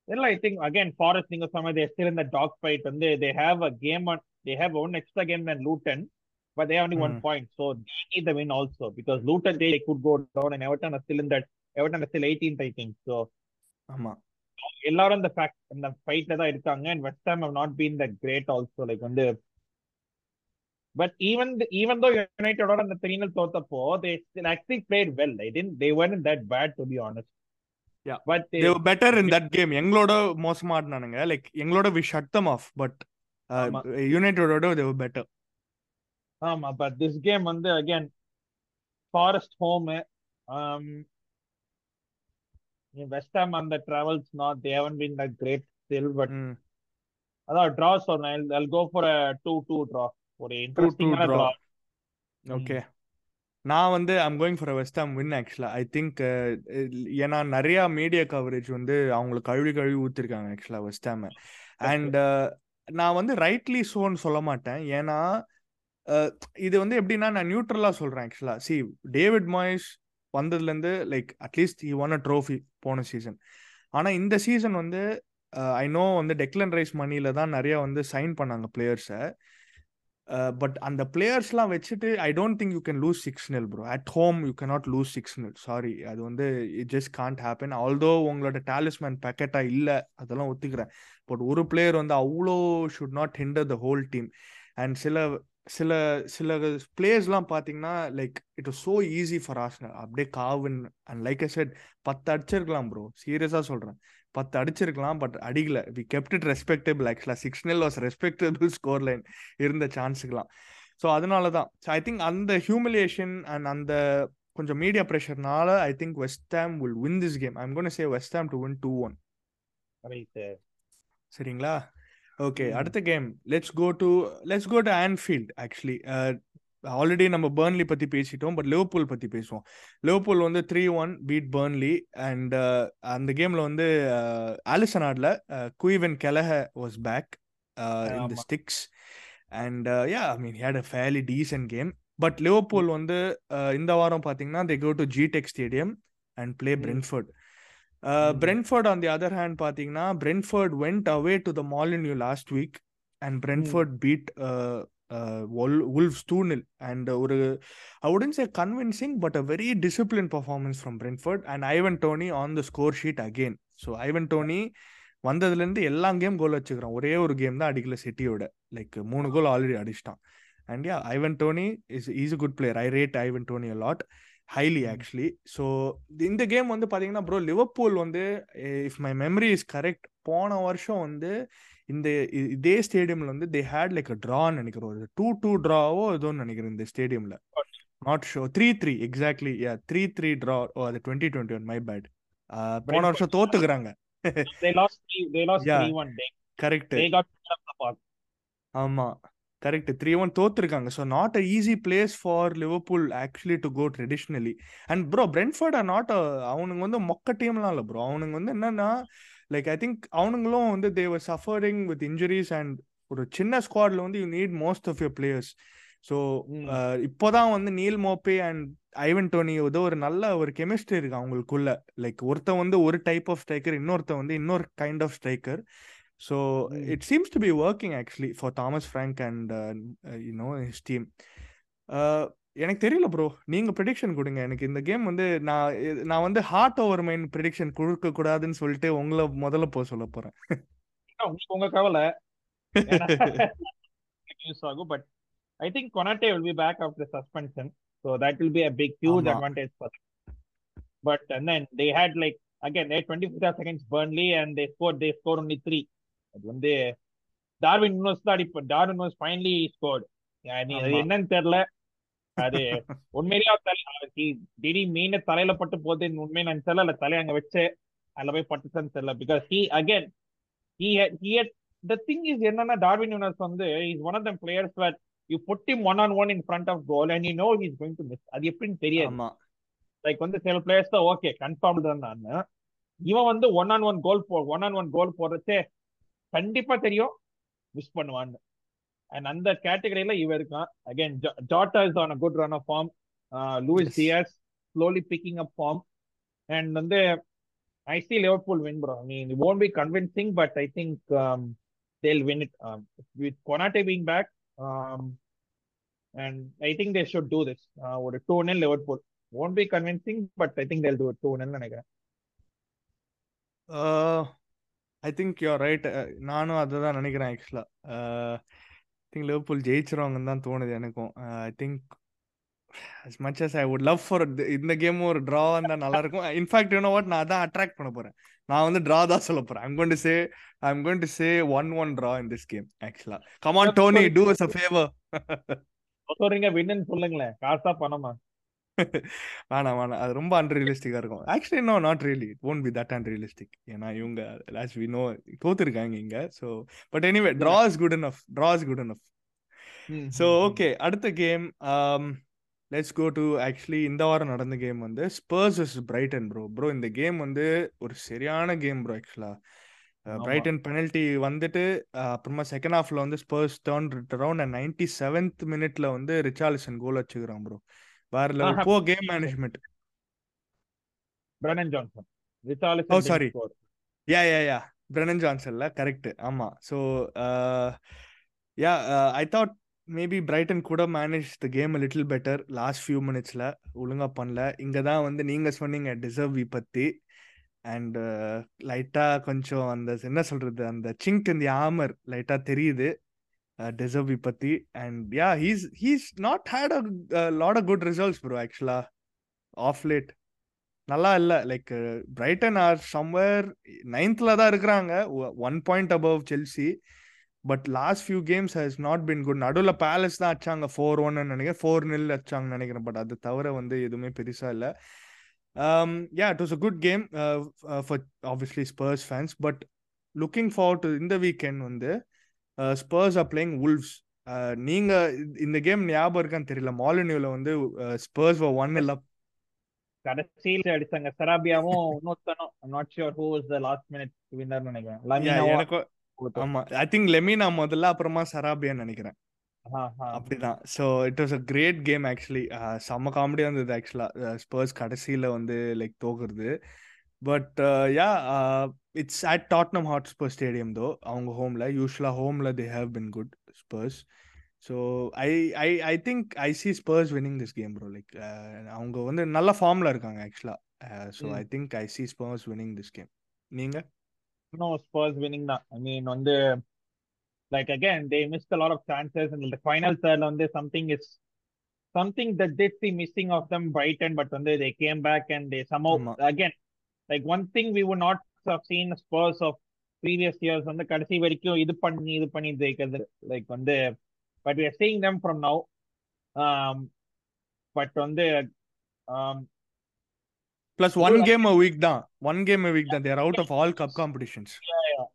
[SPEAKER 2] Well, I think again, Forest நீங்க சொன்ன they're still in the dog fight and they, they have a game on they have one extra game than Luton, but they have only one
[SPEAKER 1] Mm.
[SPEAKER 2] point. So they need the win also because Luton they, could go down and Everton are still in that Everton are still 18th, I think. So
[SPEAKER 1] ஆமா
[SPEAKER 2] எல்லாரும் இந்த fact இந்த ஃபைட்ல தான் இருக்காங்க and West Ham have not been the great also like வந்து but even even though யுனைடெடோட அந்த த்ரீனல் தோத்தப்போ they still actually played well I tend they were in that bad to be honest
[SPEAKER 1] Yeah.
[SPEAKER 2] But
[SPEAKER 1] they better in that game எங்களோட மோசமா ஆடினானுங்க like எங்களோட we shut them off but
[SPEAKER 2] ஆமா.
[SPEAKER 1] யுனைடோட they better
[SPEAKER 2] ஆமா but this game வந்து again Forest home West Ham அந்த travels not they haven't been great still
[SPEAKER 1] but
[SPEAKER 2] அதான் டிரா சொன்னேன். I go for a two two draw ஒரு இன்ட்ரெஸ்டிங்கான
[SPEAKER 1] draw.
[SPEAKER 2] Draw
[SPEAKER 1] okay நான் வந்து I'm going for West Ham win ஆக்சுவலா I think ஏன்னா நிறைய மீடியா கவரேஜ் வந்து அவங்களுக்கு கழுவி கழுவி ஊத்திருக்காங்க ஆக்சுவலா வெஸ்ட் ஹாம் அண்ட் நான் வந்து ரைட்லி சோன்னு சொல்ல மாட்டேன். ஏன்னா இது வந்து எப்படின்னா நான் நியூட்ரலா சொல்றேன் ஆக்சுவலா சி டேவிட் மாய்ஸ் வந்ததுலேருந்து like at least he won a trophy போன சீசன் ஆனால் இந்த சீசன் வந்து ஐ நோ வந்து டெக்லன் ரைஸ் மணியில தான் நிறைய வந்து சைன் பண்ணாங்க பிளேயர்ஸை பட் அந்த பிளேயர்ஸ்லாம் வச்சுட்டு I don't think you can lose six nil bro. At home you cannot lose six nil. Sorry அது வந்து it just can't happen. Although உங்களோட டேலிஸ்மேன் பேக்கெட்டா இல்லை அதெல்லாம் ஒத்துக்கிறேன். பட் ஒரு பிளேயர் வந்து அவ்வளோ should not hinder the whole team. And சில சில சில பிளேயர்ஸ்லாம் பார்த்தீங்கன்னா like it is so easy for Arsenal அப்படியே காவின் அண்ட் லைக் அ செட் பத்து அடிச்சிருக்கலாம் ப்ரோ. சீரியஸாக சொல்கிறேன் பத்து அடிச்சிருக்கலாம் பட் அடிக்கல. வி கெப்ட் இட் ரெஸ்பெக்டபிள் ஆக்சுவலாக six nil was respectable score line இருந்த சான்ஸுக்கெலாம் ஸோ அதனால தான் ஸோ ஐ திங்க் அந்த ஹியூமிலியேஷன் அண்ட் அந்த கொஞ்சம் media ப்ரெஷர்னால I think West Ham will win this game I'm gonna say West Ham to win two one சரிங்களா? Okay. அடுத்த game let's go to let's go to Anfield actually already நம்ம Burnley பத்தி பேசிட்டோம் but Liverpool பத்தி பேசுவோம். Liverpool வந்து three one beat Burnley and அந்த கேம்ல வந்து Alisson ஆடல. Caoimhin Kelleher was back in
[SPEAKER 2] the.
[SPEAKER 1] Sticks and yeah I mean had a fairly decent game but Liverpool வந்து uh, இந்த வாரம் பார்த்தீங்கன்னா they go to ஜிடெக் stadium
[SPEAKER 2] and
[SPEAKER 1] play.
[SPEAKER 2] Brentford.
[SPEAKER 1] Brentford on the other hand பார்த்தீங்கன்னா Brentford went away to the Molineux last week and Brentford beat wolves 2 nil. And ஒரு I wouldn't say convincing but a very disciplined performance from Brentford. And Ivan Tony on the score sheet again. So Ivan Tony வந்ததுலேருந்து எல்லா game கோல் வச்சுக்கிறான். ஒரே ஒரு game தான் அடிக்கல சிட்டியோட like மூணு கோல் ஆல்ரெடி அடிச்சிட்டான். And yeah Ivan Toney is is a good player I rate Ivan Toney a lot
[SPEAKER 2] highly.
[SPEAKER 1] Actually so இந்த கேம் வந்து பார்த்தீங்கன்னா ப்ரோ லிவர்பூல் வந்து if my memory is correct போன வருஷம் வந்து இந்த இதே ஸ்டேடியம்ல வந்து தே ஹேட் லைக் ட்ரான்னு நினைக்கிறேன். ஒரு டூ டூ ட்ராவோ ஏதோன்னு நினைக்கிறேன் இந்த ஸ்டேடியம்ல. Not so three three exactly yeah three three draw oh அது twenty twenty one my bad போன. வருஷம் தோத்துக்கிறாங்க.
[SPEAKER 2] They lost three, they lost
[SPEAKER 1] Yeah.
[SPEAKER 2] three one. They correct.
[SPEAKER 1] ஆமா. Correct three one தோத்துருக்காங்க. So not a easy place for Liverpool actually to go traditionally and bro Brentford are not அவனுங்க வந்து மொக்க டீம்லாம் இல்லை bro அவனுங்க வந்து என்னன்னா லைக் ஐ திங்க் அவனுங்களும் வந்து they're suffering with injuries and ஒரு சின்ன ஸ்குவாட்ல வந்து you need most of your players
[SPEAKER 2] so.
[SPEAKER 1] இப்போதான் வந்து Neal Maupay and Ivan Toney ஏதோ ஒரு நல்ல ஒரு கெமிஸ்ட்ரி இருக்கு அவங்களுக்குள்ள. லைக் ஒருத்தன் வந்து ஒரு டைப் ஆஃப் ஸ்ட்ரைக்கர் இன்னொருத்தன் வந்து இன்னொரு kind of striker so
[SPEAKER 2] Mm.
[SPEAKER 1] It seems to be working actually for Thomas Frank and you know his team எனக்கு தெரியல ப்ரோ நீங்க ப்ரிடிக்ஷன் கொடுங்க. எனக்கு இந்த கேம் வந்து நான் நான் வந்து ஹார்ட் ஓவர் மைண்ட் ப்ரிடிக்ஷன் கொடுக்க கூடாதுன்னு சொல்லிட்டு உங்களை முதல்ல போக சொல்ல போறேன்.
[SPEAKER 2] உங்க கவலை. நியூஸ் ஆகும். But I think Konate will be back after suspension so that will be a big
[SPEAKER 1] huge.
[SPEAKER 2] Advantage for but and then they had like again they twenty four seconds Burnley and they score they score only three அது வந்து Darwin nose தான் அடிப்ப Darwin nose finally scored. என்னன்னு தெரியல. அது உண்மையிலேயே அவர் தலை திடீ மீன தலையில பட்டு போகுது உண்மையை நான் தெரியல. இல்ல தலையை அங்க வச்சு அதுல போய் பட்டுச்சுன்னு தெரியல. Because he again he had the thing is என்னன்னா டார்வின் யூனஸ் வந்து is one of them players that you put him one on one in front of goal and you know he's going to miss. அது எப்படின்னு தெரியாது. Like வந்து சில players தான் okay confirm தான் நான். இவன் வந்து ஒன் ஆன் ஒன் கோல் போ ஒன் ஆன் ஒன் கோல் போடுறச்சே கண்டிப்பா தெரியும் மிஸ் பண்ணுவான்னு அண்ட் அந்த கேட்டகரியில இவன் இருக்கான் again Jota is on a good run of form
[SPEAKER 1] Luis.
[SPEAKER 2] Diaz slowly picking up form and வந்து I see Liverpool win, bro. I mean, it won't be convincing, but I think um, they'll win it. Um, with Konate being back, um, and I think they should do this. Uh, with a 2 0 Liverpool. Won't be convincing, but I think they'll do it 2 0 நினைக்கிறேன்
[SPEAKER 1] I think you're right நானும் அதை தான் நினைக்கிறேன் ஆக்சுவலா think Liverpool ஜெயிச்சிருவாங்கன்னு தான் தோணுது எனக்கும். I think as much as I would love for the- இந்த கேம் ஒரு டிரா வந்தா நல்லா இருக்கும் இன்ஃபேக்ட் யூ நோ வாட் நான் அதான் அட்ராக்ட் பண்ண போறேன். நான் வந்து டிரா தான் சொல்ல போறேன். I'm going to say I'm going to say one one draw in this game ஆக்சுவலா come on Tony do us a favour
[SPEAKER 2] சொல்றீங்க வின்னு சொல்லுங்களேன். காசா பணமா?
[SPEAKER 1] வேணாம் வேணாம். அது ரொம்ப அன்ரியலிஸ்டிக்கா இருக்கும். Actually no not really it won't be that unrealistic ஏன்னா இவங்க லாஸ்ட் வி நோ தோத்துருக்காங்க இங்க. So but anyway draw is good enough draw is good enough so okay அடுத்த game let's go to actually இந்த வாரம் நடந்த கேம் வந்து Spurs vs Brighton bro bro இந்த கேம் வந்து ஒரு சரியான கேம் ப்ரோ ஆக்சுவலா பிரைட்டன் பெனல்ட்டி வந்துட்டு அப்புறமா செகண்ட் ஹாஃப்ல வந்து Spurs turn and ninety seventh மினிட்ல வந்து ரிச்சாலிசன் கோல் வச்சுக்கிறான் ப்ரோ வேற லெவல் போ game management
[SPEAKER 2] Brennan Johnson
[SPEAKER 1] oh
[SPEAKER 2] Richarlison
[SPEAKER 1] sorry yeah yeah yeah Brennan ஜான்சன்ல correct ஆமா. So yeah I thought maybe Brighton கூட manage the game little better last few மினிட்ஸ்ல ஒழுங்கா பண்ணல. இங்க தான் வந்து நீங்க சொன்னீங்க டிசர்வ் பத்தி அண்ட் லைட்டா கொஞ்சம் அந்த என்ன சொல்றது அந்த சிங்க் இந்த ஆமர் லைட்டா தெரியுது. டெசர்வி பத்தி and yeah he's he's not had a lot a good results bro ஆக்சுவலா ஆஃப் லேட் நல்லா இல்லை. லைக் பிரைட்டன் ஆர் சம்வேர் நைன்த்ல தான் இருக்கிறாங்க. One point above Chelsea but last few games has not been good நடுவில் Palace தான் அடிச்சாங்க. Four ஒன்னு நினைக்கிறேன். ஃபோர் நில் அடிச்சாங்கன்னு நினைக்கிறேன். பட் அது தவிர வந்து எதுவுமே பெருசா இல்லை. Yeah it was a good game for obviously Spurs fans but looking fans. இந்த வீக்கெண்ட் வந்து spurs are playing wolves. uh, நீங்க இந்த கேம் ஞாபகம் இருக்கான்னு தெரியல. மாலினியூல வந்து ஸ்பர்ஸ் ஒன் இல்ல
[SPEAKER 2] கடைசியில் அடிச்சாங்க. சராபியாவும் இன்னொருத்தனும் not sure who is the last minute winner நினைக்கிறேன்.
[SPEAKER 1] எனக்கு ஆமா. ஐ திங்க் லெமினா முதல்ல அப்புறமா சராபியா நினைக்கிறேன். அப்படிதான். So it was a great game actually செம்ம காமெடியாக இருந்தது ஆக்சுவலாக ஸ்பர்ஸ் கடைசியில் வந்து like தோக்குறது. But yeah it's at Tottenham Hotspur stadium though அவங்க ஹோமில் யூஸ்வலாக ஹோமில் they have been good Spurs so I I I think I see Spurs winning this game bro like அவங்க வந்து நல்ல ஃபார்மில் இருக்காங்க ஆக்சுவலாக so
[SPEAKER 2] hmm.
[SPEAKER 1] I think I see Spurs winning this game நீங்கள்
[SPEAKER 2] இன்னும் ஸ்பர்ஸ் வின்னிங் தான். ஐ மீன் வந்து like again they missed a lot of chances. And the final third வந்து something is something that did see missing of them Brighton. But வந்து they came back and they somehow
[SPEAKER 1] ஆமா.
[SPEAKER 2] Like one thing we would not have seen Spurs of previous years வந்து கடைசி வரைக்கும் இது பண்ணி இது பண்ணி ஜெயிக்கிறது லைக் வந்து but we are seeing them from now um but வந்து um
[SPEAKER 1] plus one game a week தான் ஒன் கேம் அ வீக் தான் there out of all cup competitions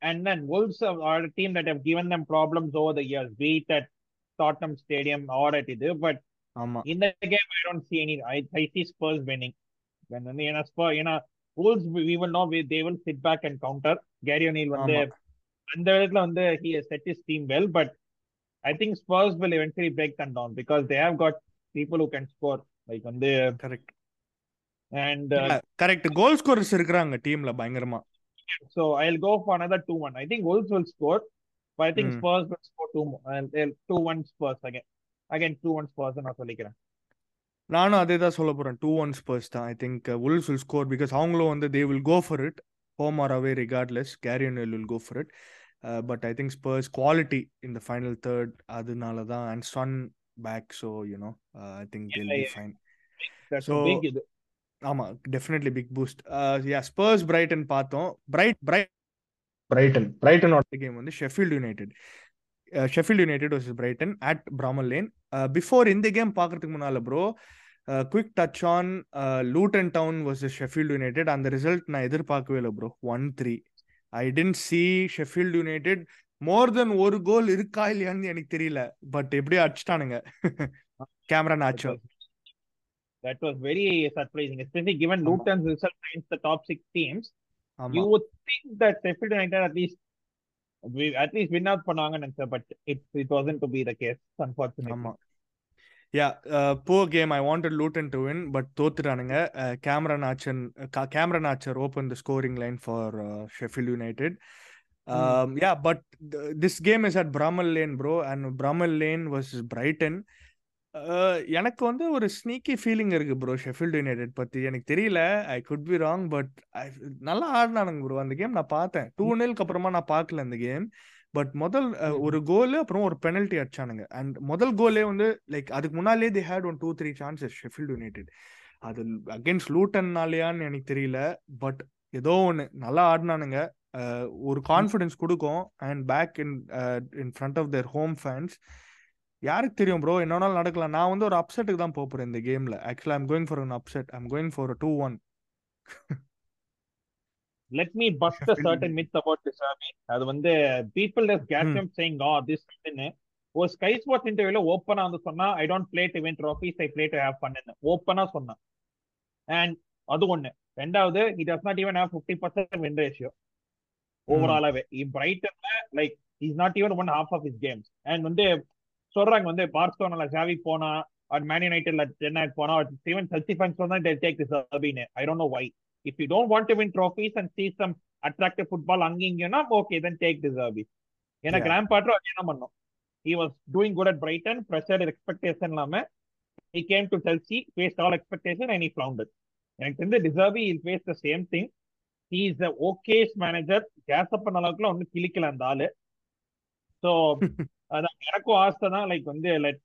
[SPEAKER 2] And then Wolves are are a team that have given them problems over the years, be it at Tottenham Stadium or at either. But
[SPEAKER 1] ஆமா
[SPEAKER 2] in the game, I don't see any. I, I see Spurs winning. When when you know Spurs, you know Wolves, we will know we- they will sit back and counter. Gary O'Neill வந்து
[SPEAKER 1] ஆமா
[SPEAKER 2] அந்த இடத்துல வந்து he has set his team well, but I think Spurs will eventually break them down because they have got people who can score. Like வந்து
[SPEAKER 1] correct
[SPEAKER 2] and uh,
[SPEAKER 1] correct goal scorers இருக்கிறாங்க டீம்ல பயங்கரமா
[SPEAKER 2] So I'll go for another 2 1. I think Wolves will score, but I think
[SPEAKER 1] Hmm.
[SPEAKER 2] Spurs will score 2 more. Uh, they'll 2 1 Spurs again. Again, 2 1 Spurs நான் சொல்லிக்கிறேன்
[SPEAKER 1] நானும் அதே தான் சொல்ல போறேன். டூ ஒன் ஸ்பர்ஸ் தான். I think Wolves will score because அவங்களும் வந்து they will go for it home or away regardless Gary O'Neil will go for it but I think Spurs quality இந்த ஃபைனல் தேர்ட் அதனால தான். And Son back so you know
[SPEAKER 2] I think.
[SPEAKER 1] Fine
[SPEAKER 2] That's
[SPEAKER 1] So,
[SPEAKER 2] a big இது
[SPEAKER 1] ஆமா definitely big boost yeah Spurs Brighton பார்த்தோம். Bright Bright Brighton பிரைட்டனோட game வந்து Sheffield United Sheffield United versus Brighton at Bramall Lane before இந்த game பார்க்கறதுக்கு முன்னால bro quick touch on Luton Town versus Sheffield United அந்த result நான் எதிர்பார்க்கவே இல்லை bro one three I didn't see Sheffield United more than ஒரு கோல் இருக்கா இல்லையான்னு எனக்கு தெரியல பட் எப்படியோ அடிச்சிட்டானுங்க கேமரா நாச்சோ
[SPEAKER 2] was, that was very surprising, especially given
[SPEAKER 1] ஆமா
[SPEAKER 2] Luton's result against the top six teams.
[SPEAKER 1] ஆமா
[SPEAKER 2] You would think that Sheffield United at least we at least win out பண்ணாங்கன்னு நினைச்சேன், but it it wasn't to be the case, unfortunately.
[SPEAKER 1] Yeah poor game I wanted Luton to win but தோத்துட்டானுங்க. Cameron ஆச்சன் Cameron Archer open the scoring line for Sheffield
[SPEAKER 2] United.
[SPEAKER 1] Yeah but this game is at Bramall Lane bro and Bramall Lane versus Brighton எனக்கு வந்து ஒரு sneaky feeling இருக்கு bro Sheffield United பத்தி. எனக்கு தெரியல. I could be wrong but நல்லா ஆடினானுங்க bro அந்த கேம் நான் பார்த்தேன். டூ நில்க்கு அப்புறமா நான் பார்க்கல அந்த கேம் பட் முதல். ஒரு கோல் அப்புறம் ஒரு பெனல்ட்டி அடிச்சானுங்க. அண்ட் முதல் கோலே வந்து லைக் அதுக்கு முன்னாலே they had one two three chances Sheffield United அது அகேன்ஸ்ட் லூட்டன்னாலயான்னு எனக்கு தெரியல. பட் ஏதோ ஒன்று நல்லா ஆடினானுங்க. ஒரு கான்ஃபிடன்ஸ் கொடுக்கும். And back in in front of their home fans யாருக்கு தெரியும் ப்ரோ என்ன நடக்கலாம். நான் வந்து ஒரு அப்செட்டுக்கு தான் போறேன் இந்த கேம்ல ஆக்சுவலா I'm going for an upset I'm going for two one
[SPEAKER 2] let me bust a certain myth about Deserbi. அது வந்து people just get them saying oh this ன்னு ஒரு ஸ்கை ஸ்போர்ட்ஸ் இன்டர்வியூல ஓப்பனா வந்து சொன்னா I don't play to win trophies I play to have fun ஓப்பனா சொன்னான் அண்ட் அது ஒண்ணு. ரெண்டாவது he does not even have 50% percent win ratio ஓவராலாவே பிரைட்டன்ல like is not even one half of his games and வந்து சொல்றாங்க வந்து பார்சலோனால ஜாவி போனா ஆர் மேன் யுனைடெட்ல சென்னைக்கு போனா ஈவன் சச்சி ஃபேன்ஸ் சொன்னா take this அபின்னு I don't know why if you don't want to win trophies and see some attractive football அங்க இங்கன்னா ஓகே தென் டேக் அபி ஏன்னா கிராண்ட் பாட்டர் என்ன பண்ணோம்? He was doing good at Brighton, pressured expectation இல்லாம he came to Chelsea, faced all expectation and he floundered. எனக்கு தெரிஞ்ச De Zerbi will face the same thing he is a okayish manager case பண்ண அளவுக்குலாம் ஒன்றும் கிளிக்கல அந்த ஆளு. So அதான் எனக்கும் ஆசை தான் லைக் வந்து லைக்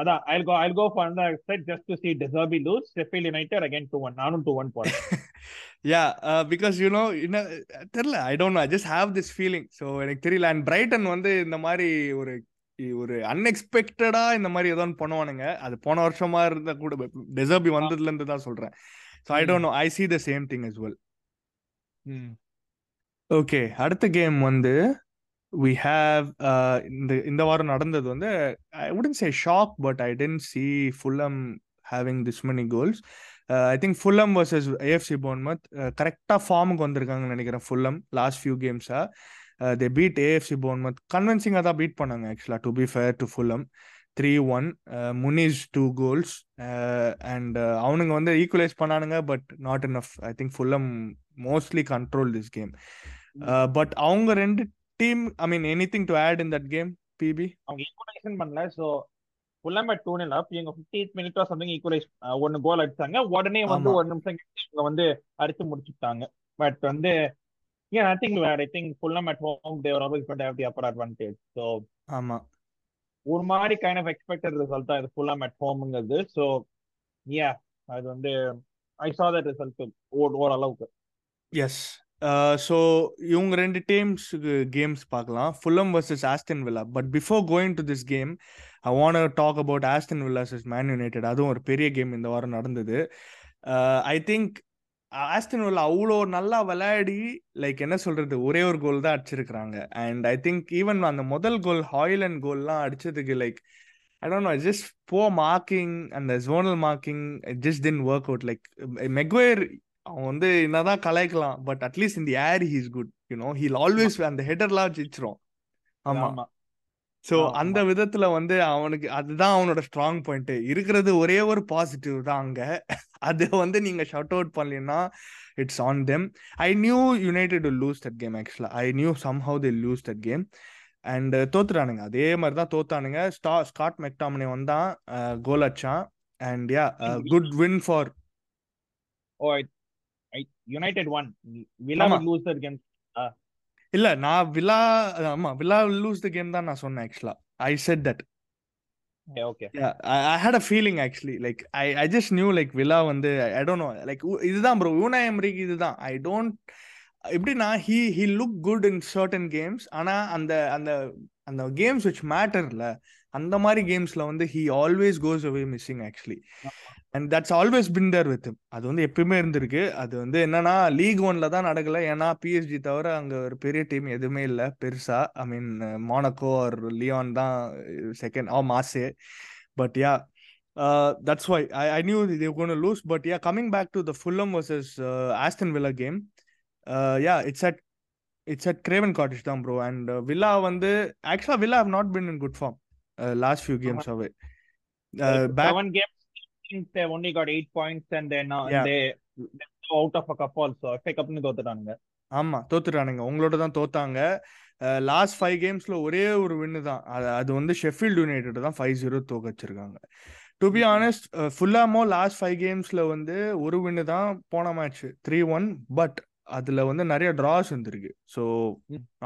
[SPEAKER 2] அதான் I go I go for அந்த set just to see De Zerbi lose Sheffield United again two one நானும் டூ ஒன் போறேன்.
[SPEAKER 1] யா பிகாஸ் யூ நோ என்ன தெரியல I don't know I just have this feeling so எனக்கு தெரியல and Brighton வந்து இந்த மாதிரி ஒரு ஒரு அன்எக்ஸ்பெக்டடா இந்த மாதிரி ஏதோ பண்ணுவானுங்க. அது போன வருஷமா இருந்த கூட டெசர்பி வந்ததுல இருந்து தான் சொல்றேன். So I don't know I see the same thing as well okay அடுத்த கேம் வந்து வி ஹாவ் இந்த இந்த வாரம் நடந்தது வந்து I wouldn't say shock but I didn't see Fulham having this many goals I think Fulham versus AFC Bournemouth கரெக்டாக ஃபார்முக்கு வந்திருக்காங்கன்னு நினைக்கிறேன் ஃபுல்லம் லாஸ்ட் ஃபியூ கேம்ஸாக தே பீட் ஏஎஃப்சி போன்மத் கன்வின்சிங்காக தான் பீட் பண்ணாங்க ஆக்சுவலாக to be fair to Fulham three one Muniz two goals and அவனுங்க வந்து equalise பண்ணானுங்க but not enough I think Fulham mostly control this game but அவங்க ரெண்டு team I mean anything to add in that game BP
[SPEAKER 2] அவங்க equalisation பண்ணல so ஃபுல்லாமே two nil up இவங்க fifty minute something equalise ஒன்னு goal அடிச்சாங்க உடனே வந்து ஒரு நிமிஷம் இவங்க வந்து அடிச்சு முடிச்சுட்டாங்க. பட் வந்து ஏன் I think I think Fulham at home they've always but have the upper advantage so
[SPEAKER 1] ஆமா.
[SPEAKER 2] ஒரு மாதிரி கைண்ட் ஆஃப் எக்ஸ்பெக்டட் ரிசல்ட் தான் இது ஃபுல்லம் அட் ஹோம்ங்கிறது ஸோ யா அது வந்து ஐ சா தட் ரிசல்ட் ஓரளவுக்கு.
[SPEAKER 1] எஸ் ஸோ இவங்க ரெண்டு டீம்ஸுக்கு கேம்ஸ் பார்க்கலாம். Fulham versus Aston Villa but before going to this game I want talk about Aston Villa versus Man United அதுவும் ஒரு பெரிய கேம் இந்த வாரம் நடந்தது. ஐ திங்க் ஆஸ்டன் வில்லா அவ்வளோ நல்லா விளையாடி லைக் என்ன சொல்றது ஒரே ஒரு கோல் தான் அடிச்சிருக்கிறாங்க. அண்ட் ஐ திங்க் ஈவன் அந்த முதல் கோல் ஹாய்லண்ட் கோல்லாம் அடிச்சதுக்கு like I don't know just poor marking அந்த zonal marking just then work out like Maguire அவன் வந்து என்னதான் கலாய்க்கலாம் பட் அட்லீஸ்ட் இந்த air he's good you know he'll always அந்த ஹெடர்லாம் ஜெயிச்சிரும். ஆமா. ஸோ அந்த விதத்துல வந்து அவனுக்கு அதுதான் அவனோட ஸ்ட்ராங் பாயிண்ட் இருக்கிறது ஒரே ஒரு பாசிட்டிவ் தான் அங்க. அது வந்து நீங்க ஷட் அவுட் பண்ணலன்னா it's on them I knew United lose that game ஆக்சுவலா I knew somehow they lose that game and தோத்துறானுங்க அதே மாதிரி தான் தோத்தானுங்க. ஸ்டா ஸ்காட் மெக்டாமனே வந்தான் கோல் அடிச்சான். And yeah good win for
[SPEAKER 2] oh United one Villa lose that game
[SPEAKER 1] இல்ல நான் வில்லா ஆமா வில்லா லூஸ் த கேம் தான் நான் சொன்னேன் ஆக்சுவலா I said that
[SPEAKER 2] okay
[SPEAKER 1] I had a feeling actually like I I just knew like Villa வந்து I don't know like இதுதான் bro Unai எம்ரிக்கு இதுதான். ஐ டோன்ட் எப்படின்னா he he look good in certain games ஆனா அந்த அந்த அந்த games which மேட்டர்ல அந்த மாதிரி கேம்ஸ்ல வந்து he always goes away missing actually and that's always been there with அது வந்து எப்பயுமே இருந்திருக்கு. அது வந்து என்னன்னா லீக் ஒன்ல தான் நடக்கல. ஏன்னா பிஎஸ்ஜி தவிர அங்க ஒரு பெரிய டீம் எதுவுமே இல்லை. பெருசா. I mean Monaco or Lyon தான் second ah Marseille but yeah that's why I I knew they gonna lose but yeah coming back to the Fulham versus Aston Villa game yeah it's at it's at Craven Cottage தான் bro and Villa வந்து ஆக்சுவலா Villa have not been in good form last few games away
[SPEAKER 2] seven games they only got eight points and then uh,
[SPEAKER 1] Yeah.
[SPEAKER 2] they out of a cup also. FA கப்னு தோத்துட்டானுங்க.
[SPEAKER 1] ஆமா தோத்துட்டானுங்க. உங்களோட தான் தோத்தாங்க. Last five கேம்ஸ்ல ஒரே ஒரு வின்னு தான். அது அது வந்து ஷெஃபீல்டு யுனைடெட் தான் ஃபைவ் ஜீரோ தோக்கச்சிருக்காங்க டு பி ஆனஸ்ட் ஃபுல்லாமோ லாஸ்ட் ஃபைவ் கேம்ஸ்ல வந்து ஒரு வின்னு தான் போன மேட்ச் த்ரீ ஒன் பட் அதுல வந்து நிறைய டிராஸ் வந்திருக்கு. So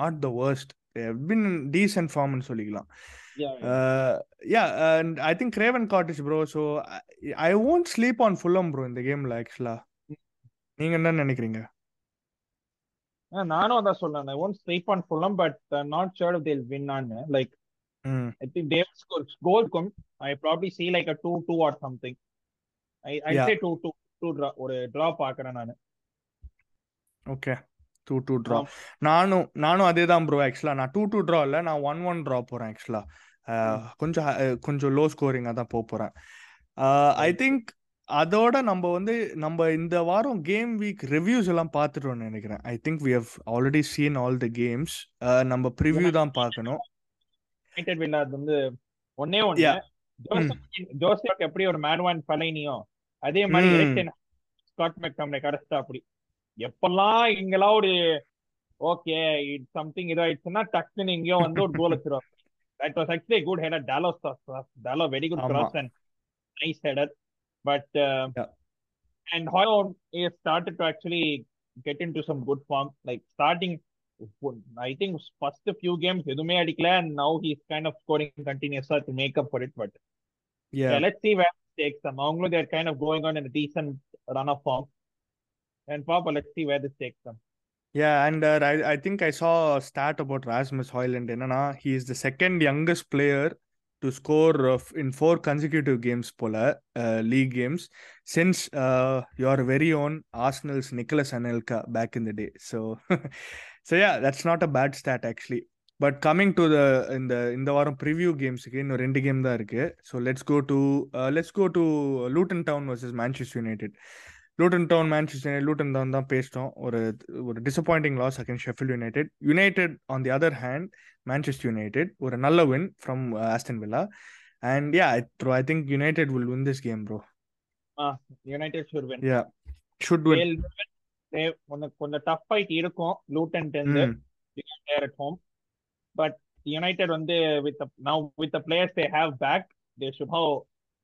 [SPEAKER 1] not the worst been decent ஃபார்ம்னு சொல்லிக்கலாம். Yeah and I think Craven Cottage bro so I won't sleep on Fulham bro இந்த கேம்ல ஆக்சுவலா நீங்க என்ன நினைக்கிறீங்க?
[SPEAKER 2] நானும் அதான் சொன்னேன் I won't sleep on Fulham but not sure if they'll win on like
[SPEAKER 1] hmm
[SPEAKER 2] I think they will score goal come. I probably see like a two two or something. I I'd
[SPEAKER 1] Yeah.
[SPEAKER 2] say two two two draw ஒரு draw பாக்குறேன் நானு.
[SPEAKER 1] Okay two two
[SPEAKER 2] draw.
[SPEAKER 1] நானும் நானும் அதே தான் bro ஆக்சுவலா நான் two two draw இல்லை நான் ஒன் ஒன் ட்ரா போறேன் ஆக்சுவலா கொஞ்சம் கொஞ்சம் லோ ஸ்கோரிங்காக தான் போறேன். ஐ. திங்க் அதோட நம்ம வந்து நம்ம இந்த வாரம் கேம் வீக் ரிவ்யூஸ் எல்லாம் பார்த்துட்டோம்னு நினைக்கிறேன். I think we have already seen all the games நம்ம ப்ரிவ்யூ தான் பார்க்கணும்.
[SPEAKER 2] யுனைடெட் வில்லாது வந்து ஒன்னே
[SPEAKER 1] Yeah.
[SPEAKER 2] ஜோசப் எப்படி ஒரு மேட்வான் பலைனியோ அதே மாதிரி ஸ்காட் மெக்டம்னை கடைசிட்டா அப்படி. எப்பெல்லாம் இங்கெல்லாம் ஒரு ஓகே இட் சம்திங் இதாயிடுச்சுன்னா டக்குன்னு எங்கேயோ வந்து ஒரு கோல் வச்சிருவாங்க that was actually good header டாலோ டாலோ very good
[SPEAKER 1] ஆமா.
[SPEAKER 2] Cross and nice header but
[SPEAKER 1] Yeah.
[SPEAKER 2] and Hoyo is started to actually get into some good form. Like starting, I think first few games, எதுவுமே அடிக்கல and now he's kind of scoring continuously to make up for it. But yeah,
[SPEAKER 1] Yeah.
[SPEAKER 2] let's see where it takes them. அவங்களும் they're kind of going on in a decent run of form. And Papa, let's see where this takes them.
[SPEAKER 1] Yeah, and uh, I, I think I saw a stat about Rasmus Hoyland. என்னன்னா he is the second youngest player to score uh, f- in four consecutive games போல uh, league games since uh, your very own Arsenal's Nicholas Anelka back in the day. So so yeah, that's not a bad stat actually. But coming to the இந்த இந்த வாரம் preview கேம்ஸுக்கு இன்னும் ரெண்டு game தான் இருக்கு so let's go to let's go to Luton Town versus Manchester United Luton Town Manchester Luton Town தான் பேசிட்டோம் ஒரு ஒரு disappointing loss again Sheffield United United on the other hand Manchester United ஒரு நல்ல win from Aston Villa and yeah bro I think United will win this game bro
[SPEAKER 2] Ah, United should win.
[SPEAKER 1] Yeah should win
[SPEAKER 2] They'll win. They கொஞ்சம் கொஞ்சம் tough fight இருக்கும் Luton tenth because they're at home. But United வந்து with the now with the players they have back, they should how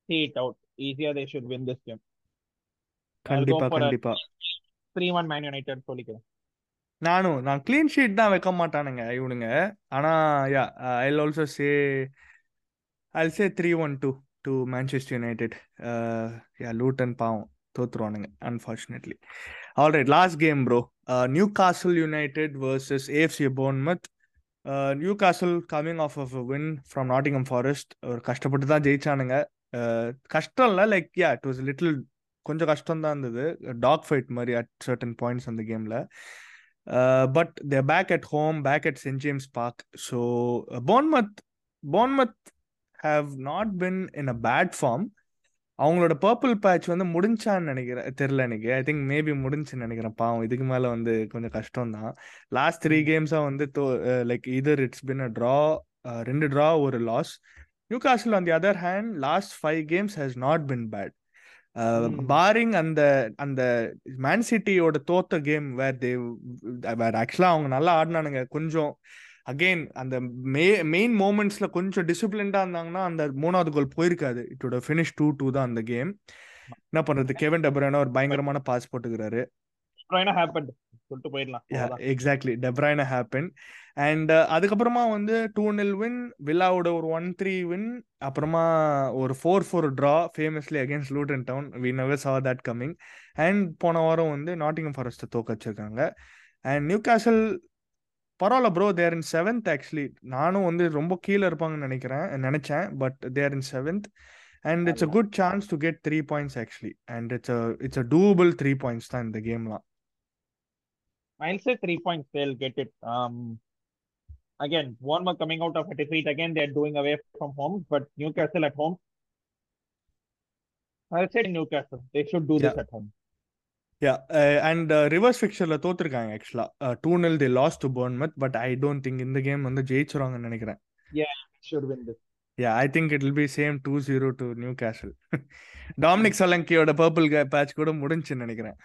[SPEAKER 2] see it out. Easier they should win this
[SPEAKER 1] கண்டிப்பா கண்டிப்பா.
[SPEAKER 2] 3-1 Man United சொல்லிக்கிறேன்.
[SPEAKER 1] நானும் நான் clean sheet தான் வைக்க மாட்டானுங்க இவனுங்க. ஆனா yeah I also say I'll say three one two to Manchester United yeah Luton பாவம் தோத்துருவானுங்க unfortunately alright last game bro Newcastle United versus AFC Bournemouth Newcastle coming off off win from Nottingham Forest ஒரு கஷ்டப்பட்டு தான் ஜெயிச்சானுங்க. Uh, கஷ்டம் இல்லை like yeah it was little கொஞ்சம் கஷ்டம் தான் இருந்தது. டாக் ஃபைட் மாதிரி அட் சர்டன் பாயிண்ட்ஸ் அந்த கேமில் but they back at home back at Saint James' Park so Bournemouth Bournemouth have not been in a bad form அவங்களோட பர்பிள் பேட்ச் வந்து முடிஞ்சான்னு நினைக்கிறேன். தெரில எனக்கு. ஐ திங்க் மேபி முடிஞ்சுன்னு நினைக்கிறேன். பாவம் இதுக்கு மேலே வந்து கொஞ்சம் கஷ்டம் தான். லாஸ்ட் த்ரீ கேம்ஸாக வந்து like either it's been a draw ரெண்டு ட்ரா ஒரு loss Newcastle on the other hand last five games has not been
[SPEAKER 2] bad.
[SPEAKER 1] Barring அந்த அந்த மேன் சிட்டியோட தோத்த கேம் வேர் தே வேர் ஆக்சுவலாக அவங்க நல்லா ஆடினானுங்க. கொஞ்சம் அகெயின் அந்த மே மெயின் மூமெண்ட்ஸ்ல கொஞ்சம் டிசிப்ளின்டா இருந்தாங்கன்னா அந்த மூணாவது கோல் போயிருக்காது. இட்டோட ஃபினிஷ் டூ டூ தான் அந்த கேம் என்ன பண்றது? கெவன் டெப்ரானா ஒரு பயங்கரமான pass போட்டுக்கிறாரு.
[SPEAKER 2] Exactly
[SPEAKER 1] De Bruyne happen and அதுக்கப்புறமா வந்து டூ நில் வின் வில்லாவோட ஒரு ஒன் த்ரீ வின் அப்புறமா ஒரு four four draw famously against Luton Town we never saw that coming and போன வாரம் வந்து நாட்டிங்கம் ஃபாரஸ்ட்டை தோக்க வச்சிருக்காங்க. அண்ட் நியூ கேசல் பரவாயில்ல bro they're in seventh actually நானும் வந்து ரொம்ப கீழே இருப்பாங்கன்னு நினைக்கிறேன் நினைச்சேன் but they're in seventh and it's a good chance to get three points actually and it's it's a double three points தான் இந்த கேம்லாம்
[SPEAKER 2] I'll say three points. They'll get it. Um, again, Bournemouth coming out of a defeat. Again, they're doing away from home, but Newcastle at home. I'll say Newcastle. They should do this at home.
[SPEAKER 1] Yeah and reverse ஃபிக்சர்ல தோத்துருக்காங்க ஆக்சுவலா two nil the loss to Bournemouth but I don't think இந்த game வந்து ஜெயிச்சிருவாங்கன்னு நினைக்கிறேன்
[SPEAKER 2] Should win this.
[SPEAKER 1] Yeah I think it will be same two zero to Newcastle Dominic சலங்கியோட purple batch கூட முடிஞ்சுன்னு நினைக்கிறேன்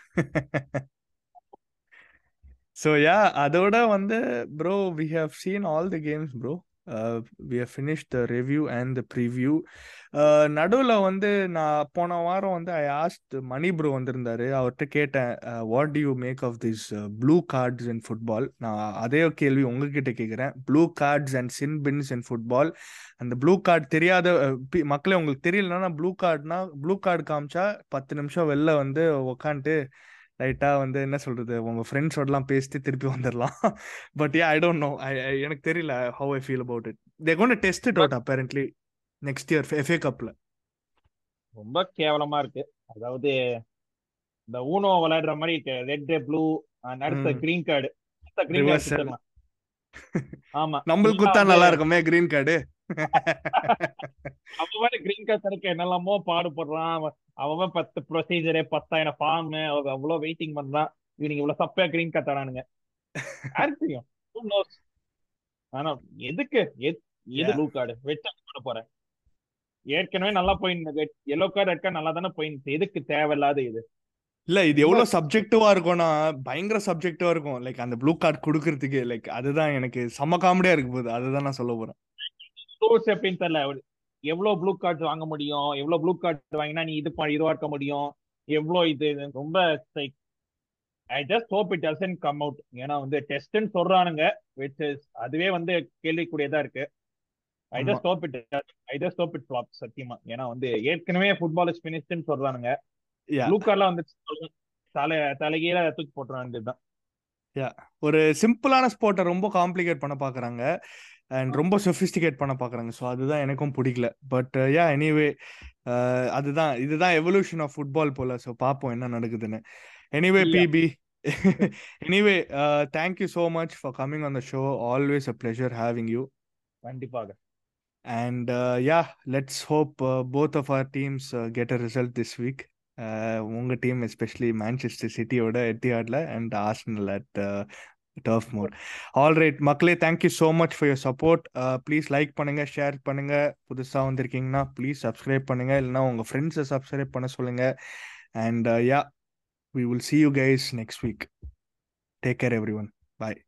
[SPEAKER 1] So yeah அதோட வந்து bro we have seen all the games bro we have finish the review and the preview நடுவில் வந்து நான் போன வாரம் வந்து ஐ ஆஸ்ட் மணி ப்ரோ வந்திருந்தாரு. அவர்கிட்ட கேட்டேன் what do you make of this blue cards in football நான் அதே கேள்வி உங்ககிட்ட கேட்குறேன் blue cards and sin bins in football அந்த ப்ளூ கார்டு தெரியாத uh, மக்களே உங்களுக்கு தெரியலன்னா ப்ளூ கார்டுனா ப்ளூ கார்டு காமிச்சா பத்து நிமிஷம் வெளில வந்து உக்காந்துட்டு லைட்டா வந்து என்ன சொல்றது உங்க ஃப்ரெண்ட்ஸோடலாம் பேசிட்டு திருப்பி வந்துடலாம் but yeah I don't know எனக்கு தெரியல how I feel about it they gonna test it out apparently next year FA கப்ல
[SPEAKER 2] ரொம்ப கேவலமா இருக்கு. அதாவது இந்த ஊனோ விளையாடுற மாதிரி இருக்கு ரெட் ப்ளூ அடுத்த கிரீன் கார்டு கிரீன் கார்டு ஆமா.
[SPEAKER 1] நம்மளுக்கு குத்தா நல்லா இருக்குமே கிரீன் கார்டு
[SPEAKER 2] அவன் கிரீன் கார்டு கிடைக்க என்னெல்லாமோ பாடுபடுறான். அவன் பத்து ப்ரொசீஜரு பத்தாயிரம் ஃபார்ம் அவ்வளவு வெயிட்டிங் பண்றான். இவனுக்கு இவ்வளவு சப்பையா கிரீன் கார்டு தரானுங்க. தெரியும்? ஆனா எதுக்கு? எத்- ப்ளூ கார்டு பண்ண போறேன். ஏற்கனவே நல்லா போயிருந்து எல்லோ கார்டு ரெட் கார்டு நல்லா தானே போயிருந்து எதுக்கு தேவையில்லாத இது?
[SPEAKER 1] இல்ல இது எவ்வளவு சப்ஜெக்டிவா இருக்கும்னா பயங்கர சப்ஜெக்டிவா இருக்கும். லைக் அந்த ப்ளூ கார்டு கொடுக்கறதுக்கு லைக் அதுதான் எனக்கு செம்ம காமெடியா இருக்கு போகுது. அதுதான் நான் சொல்ல போறேன்.
[SPEAKER 2] ரூல்ஸ் எப்படின்னு தெரியல. எவ்வளவு ப்ளூ கார்டு வாங்க முடியும்? எவ்வளவு ப்ளூ கார்டு வாங்கினா நீ இது இதுவா இருக்க முடியும்? எவ்வளவு இது? ரொம்ப I just hope it doesn't come out ஏன்னா வந்து டெஸ்ட்னு சொல்றானுங்க விச் இஸ் அதுவே வந்து கேள்விக்குரியதா இருக்கு.
[SPEAKER 1] I
[SPEAKER 2] just hope it I just hope it flop சத்தியமா. ஏன்னா வந்து ஏற்கனவே ஃபுட்பால் இஸ் ஃபினிஷ்ட்னு சொல்றானுங்க. ப்ளூ கார்ட்லாம் வந்து தலை தலைகீழ தூக்கி போட்டுற வேண்டியதுதான்.
[SPEAKER 1] யா ஒரு சிம்பிளான ஸ்போர்ட்டை ரொம்ப காம்ப்ளிகேட் பண்ண பார்க்குறாங்க அண்ட் ரொம்ப சொஃபிஸ்டிகேட் பண்ண பார்க்குறாங்க ஸோ அதுதான் எனக்கும் பிடிக்கல. பட் யா எனிவே அதுதான் இதுதான் எவல்யூஷன் ஆஃப் ஃபுட்பால் போல. ஸோ பார்ப்போம் என்ன நடக்குதுன்னு. Anyway BP anyway thank you so much for coming on the show always a pleasure having you
[SPEAKER 2] கண்டிப்பாக.
[SPEAKER 1] And uh, yeah, let's hope uh, both of our teams uh, get a result this week. Uh, உங்க team especially Manchester சிட்டியோட எட்டியாட்ல and Arsenal at Turf Moor all right மக்களே thank you so much for your support please like பண்ணுங்க share பண்ணுங்க புதுசாக வந்திருக்கீங்கன்னா please subscribe பண்ணுங்க இல்லைன்னா உங்க ஃப்ரெண்ட்ஸை சப்ஸ்கிரைப் பண்ண சொல்லுங்க and yeah we will see you guys next week. Take care, everyone. Bye.